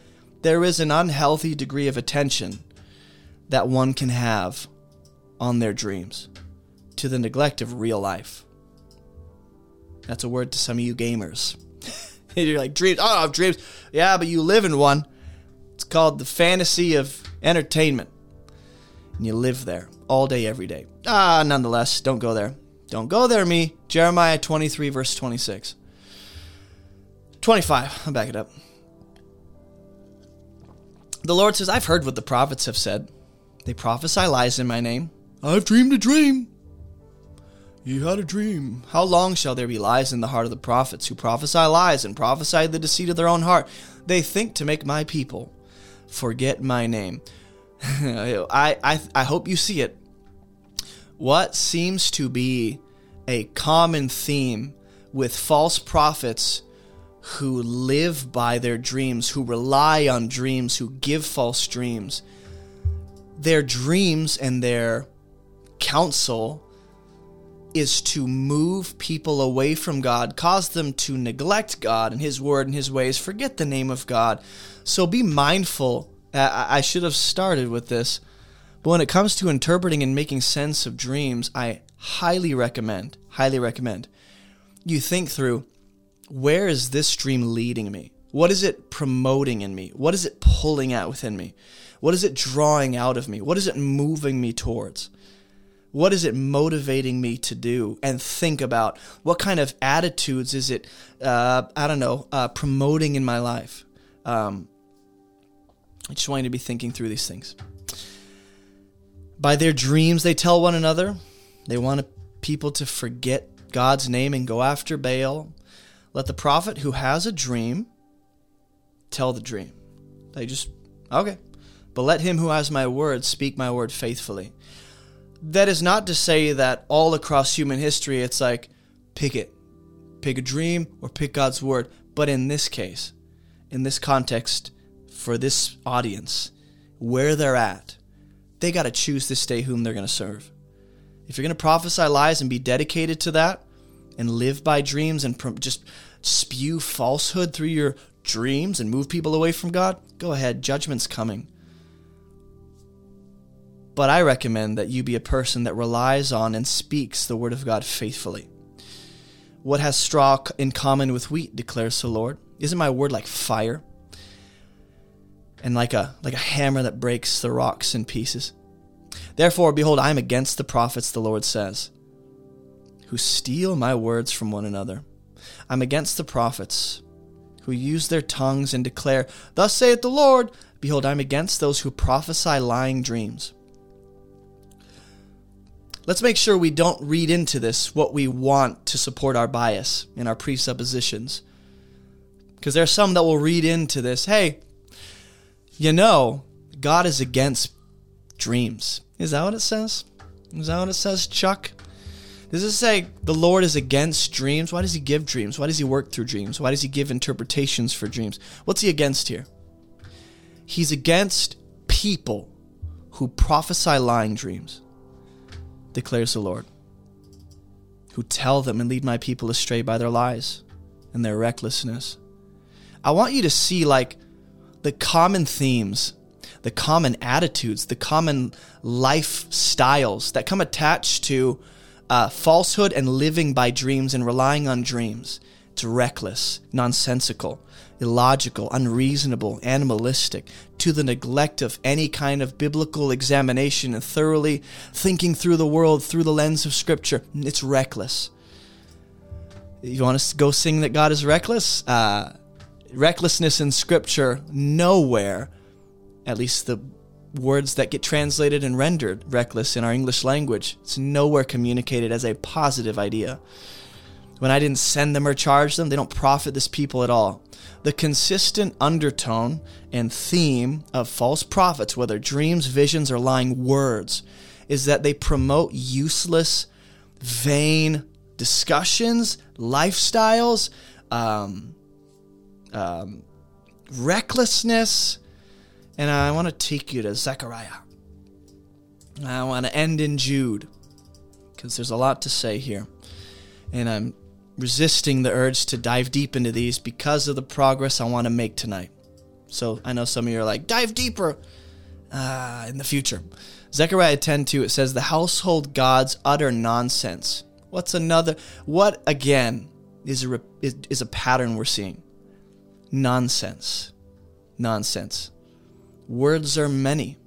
[SPEAKER 1] there is an unhealthy degree of attention that one can have on their dreams to the neglect of real life. That's a word to some of you gamers. You're like, dreams, oh, I have dreams. Yeah, but you live in one. It's called the fantasy of entertainment. And you live there all day, every day. Ah, nonetheless, don't go there. Don't go there, me. Jeremiah 23, verse 26. 25, I'll back it up. The Lord says, I've heard what the prophets have said. They prophesy lies in my name. I've dreamed a dream. You had a dream. How long shall there be lies in the heart of the prophets who prophesy lies and prophesy the deceit of their own heart? They think to make my people forget my name. I, I, I hope you see it. What seems to be a common theme with false prophets who live by their dreams, who rely on dreams, who give false dreams, their dreams and their counsel is to move people away from God, cause them to neglect God and His word and His ways, forget the name of God. So be mindful I should have started with this, but when it comes to interpreting and making sense of dreams, I highly recommend, highly recommend you think through where is this dream leading me? What is it promoting in me? What is it pulling at within me? What is it drawing out of me? What is it moving me towards? What is it motivating me to do and think about? What kind of attitudes is it, uh, I don't know, uh, promoting in my life? Um, I just want you to be thinking through these things. By their dreams, they tell one another. They want people to forget God's name and go after Baal. Let the prophet who has a dream tell the dream. They just, okay. But let him who has my word speak my word faithfully. That is not to say that all across human history it's like, pick it. Pick a dream or pick God's word. But in this case, in this context, for this audience, where they're at, they got to choose this day whom they're going to serve. If you're going to prophesy lies and be dedicated to that and live by dreams and just spew falsehood through your dreams and move people away from God, go ahead. Judgment's coming. But I recommend that you be a person that relies on and speaks the word of God faithfully. What has straw in common with wheat, declares the Lord? Isn't my word like fire? And like a like a hammer that breaks the rocks in pieces. Therefore, behold, I am against the prophets, the Lord says, who steal my words from one another. I'm against the prophets who use their tongues and declare, Thus saith the Lord, Behold, I'm against those who prophesy lying dreams. Let's make sure we don't read into this what we want to support our bias and our presuppositions. Because there are some that will read into this, hey, you know, God is against dreams. Is that what it says? Is that what it says, Chuck? Does it say the Lord is against dreams? Why does he give dreams? Why does he work through dreams? Why does he give interpretations for dreams? What's he against here? He's against people who prophesy lying dreams, declares the Lord, who tell them and lead my people astray by their lies and their recklessness. I want you to see like the common themes, the common attitudes, the common lifestyles that come attached to uh, falsehood and living by dreams and relying on dreams. It's reckless, nonsensical, illogical, unreasonable, animalistic, to the neglect of any kind of biblical examination and thoroughly thinking through the world through the lens of Scripture. It's reckless. You want to go sing that God is reckless? Uh, recklessness in Scripture, nowhere, at least the words that get translated and rendered reckless in our English language. It's nowhere communicated as a positive idea. When I didn't send them or charge them, they don't profit this people at all. The consistent undertone and theme of false prophets, whether dreams, visions, or lying words, is that they promote useless, vain discussions, lifestyles, um, um, recklessness, and I want to take you to Zechariah. I want to end in Jude because there's a lot to say here. And I'm resisting the urge to dive deep into these because of the progress I want to make tonight. So I know some of you are like, dive deeper uh, in the future. Zechariah 10:2 it says the household gods utter nonsense. What's another what again is a is, is a pattern we're seeing. Nonsense. Nonsense. Words are many,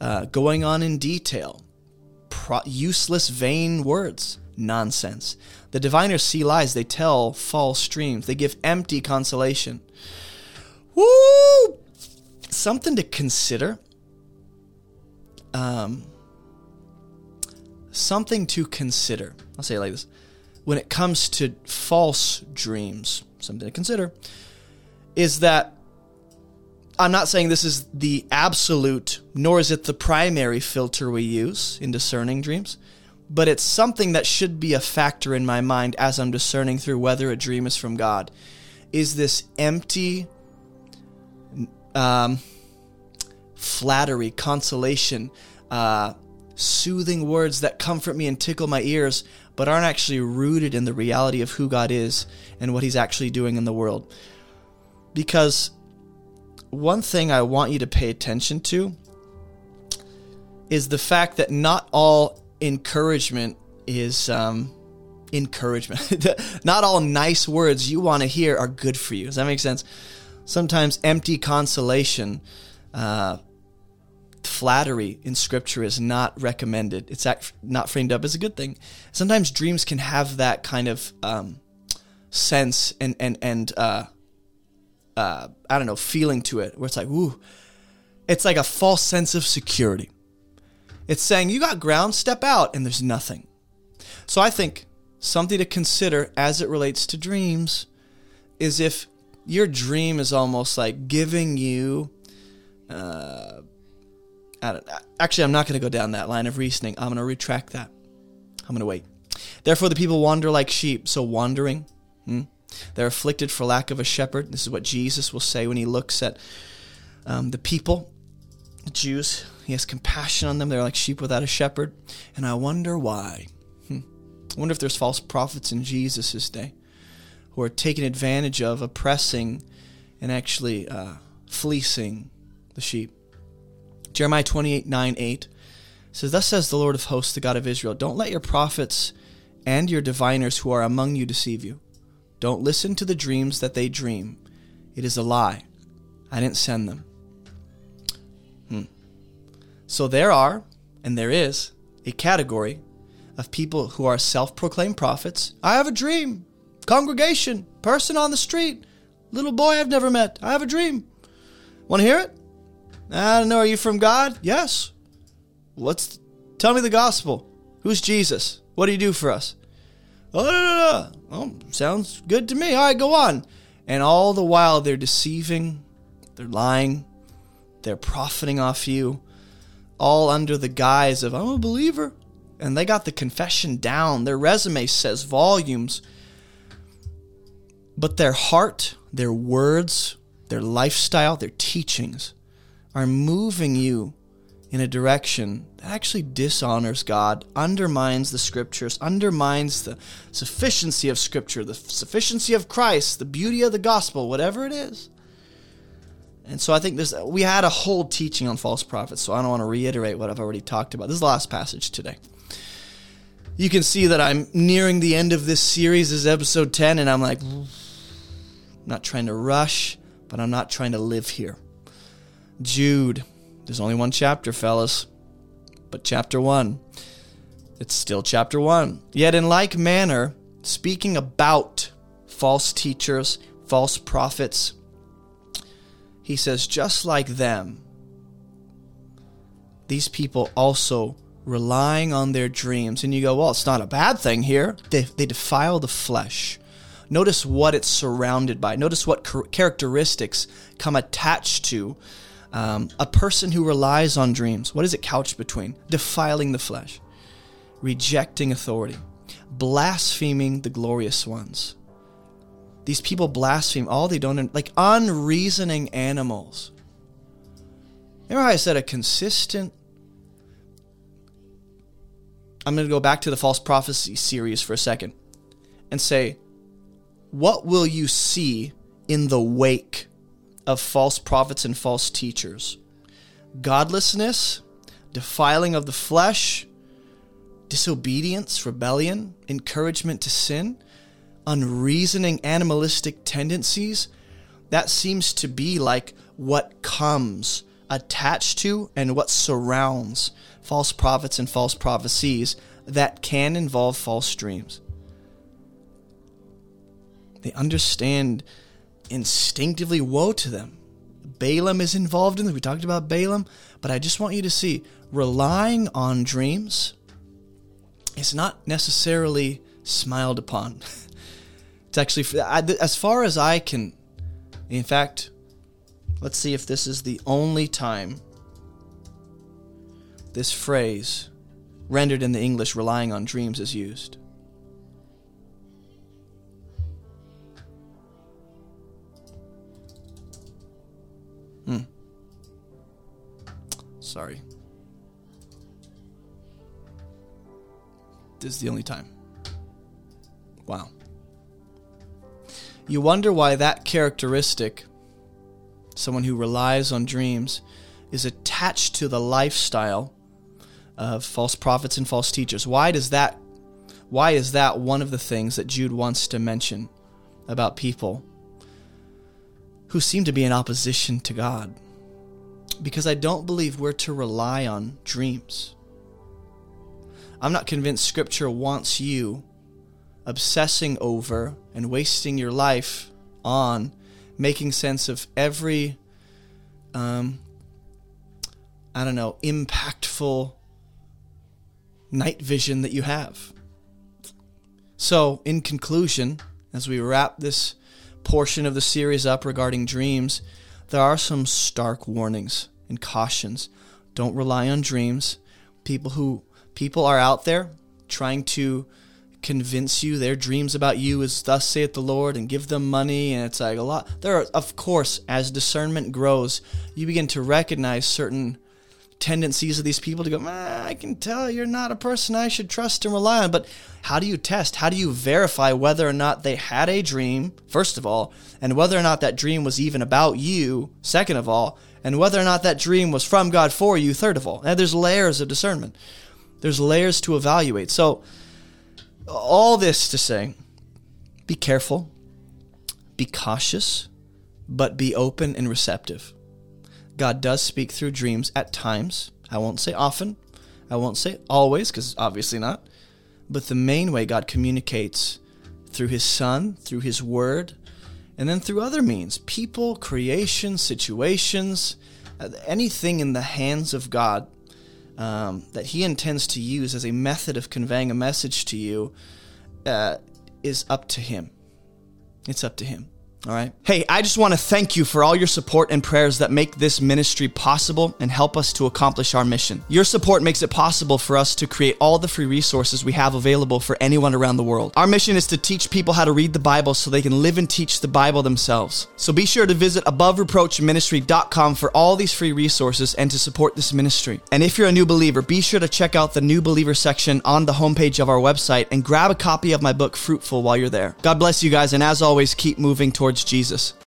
[SPEAKER 1] uh, going on in detail, Pro- useless, vain words, nonsense. The diviners see lies, they tell false dreams, they give empty consolation. Woo! Something to consider. Um, something to consider. I'll say it like this. When it comes to false dreams, something to consider is that I'm not saying this is the absolute, nor is it the primary filter we use in discerning dreams, but it's something that should be a factor in my mind as I'm discerning through whether a dream is from God. Is this empty um, flattery, consolation, uh, soothing words that comfort me and tickle my ears, but aren't actually rooted in the reality of who God is and what He's actually doing in the world? Because one thing I want you to pay attention to is the fact that not all encouragement is um, encouragement. Not all nice words you want to hear are good for you. Does that make sense? Sometimes empty consolation, uh, flattery in scripture is not recommended. It's not framed up as a good thing. Sometimes dreams can have that kind of um, sense and and and uh, uh, I don't know feeling to it, where it's like, ooh, it's like a false sense of security. It's saying you got ground, step out, and there's nothing. So I think something to consider as it relates to dreams is if your dream is almost like giving you uh, I don't, actually i'm not going to go down that line of reasoning i'm going to retract that i'm going to wait therefore the people wander like sheep so wandering hmm, they're afflicted for lack of a shepherd this is what jesus will say when he looks at um, the people the jews he has compassion on them they're like sheep without a shepherd and i wonder why hmm. i wonder if there's false prophets in jesus' day who are taking advantage of, oppressing, and actually uh, fleecing the sheep. Jeremiah 28 9 8 says, Thus says the Lord of hosts, the God of Israel, Don't let your prophets and your diviners who are among you deceive you. Don't listen to the dreams that they dream. It is a lie. I didn't send them. Hmm. So there are, and there is, a category of people who are self proclaimed prophets. I have a dream. Congregation, person on the street, little boy I've never met. I have a dream. Want to hear it? I don't know. Are you from God? Yes. Let's tell me the gospel. Who's Jesus? What do you do for us? Oh, no, no, no. Oh, sounds good to me. All right, go on. And all the while, they're deceiving, they're lying, they're profiting off you, all under the guise of, I'm a believer. And they got the confession down. Their resume says volumes but their heart, their words, their lifestyle, their teachings are moving you in a direction that actually dishonors God, undermines the scriptures, undermines the sufficiency of scripture, the sufficiency of Christ, the beauty of the gospel, whatever it is. And so I think there's we had a whole teaching on false prophets, so I don't want to reiterate what I've already talked about. This is the last passage today. You can see that I'm nearing the end of this series, this is episode 10, and I'm like, I'm not trying to rush, but I'm not trying to live here. Jude, there's only one chapter, fellas, but chapter one. It's still chapter one. Yet, in like manner, speaking about false teachers, false prophets, he says, just like them, these people also relying on their dreams. And you go, well, it's not a bad thing here. They, they defile the flesh. Notice what it's surrounded by. Notice what characteristics come attached to um, a person who relies on dreams. What is it couched between? Defiling the flesh, rejecting authority, blaspheming the glorious ones. These people blaspheme all they don't, like unreasoning animals. Remember I said a consistent. I'm going to go back to the false prophecy series for a second and say what will you see in the wake of false prophets and false teachers? Godlessness, defiling of the flesh, disobedience, rebellion, encouragement to sin, unreasoning animalistic tendencies. That seems to be like what comes attached to and what surrounds false prophets and false prophecies that can involve false dreams. They understand instinctively woe to them. Balaam is involved in this. We talked about Balaam, but I just want you to see relying on dreams is not necessarily smiled upon. It's actually, as far as I can, in fact, let's see if this is the only time this phrase, rendered in the English, relying on dreams, is used. Hmm. Sorry. This is the only time. Wow. You wonder why that characteristic, someone who relies on dreams, is attached to the lifestyle of false prophets and false teachers. Why does that Why is that one of the things that Jude wants to mention about people who seem to be in opposition to God? Because I don't believe we're to rely on dreams. I'm not convinced Scripture wants you obsessing over and wasting your life on making sense of every, um, I don't know, impactful night vision that you have. So, in conclusion, as we wrap this portion of the series up regarding dreams, there are some stark warnings and cautions. Don't rely on dreams. People who people are out there trying to convince you their dreams about you is thus saith the Lord and give them money and it's like a lot there are of course as discernment grows you begin to recognize certain tendencies of these people to go I can tell you're not a person I should trust and rely on. But how do you test? How do you verify whether or not they had a dream first of all and whether or not that dream was even about you second of all and whether or not that dream was from God for you third of all? Now there's layers of discernment. There's layers to evaluate. So all this to say be careful, be cautious, but be open and receptive. God does speak through dreams at times. I won't say often, I won't say always, because obviously not. But the main way God communicates through His Son, through His Word, and then through other means people, creation, situations, anything in the hands of God um, that he intends to use as a method of conveying a message to you uh, is up to him. It's up to him. All right. Hey, I just want to thank you for all your support and prayers that make this ministry possible and help us to accomplish our mission. Your support makes it possible for us to create all the free resources we have available for anyone around the world. Our mission is to teach people how to read the Bible so they can live and teach the Bible themselves. So be sure to visit abovereproachministry.com for all these free resources and to support this ministry. And if you're a new believer, be sure to check out the new believer section on the homepage of our website and grab a copy of my book Fruitful while you're there. God bless you guys and as always keep moving towards towards Jesus.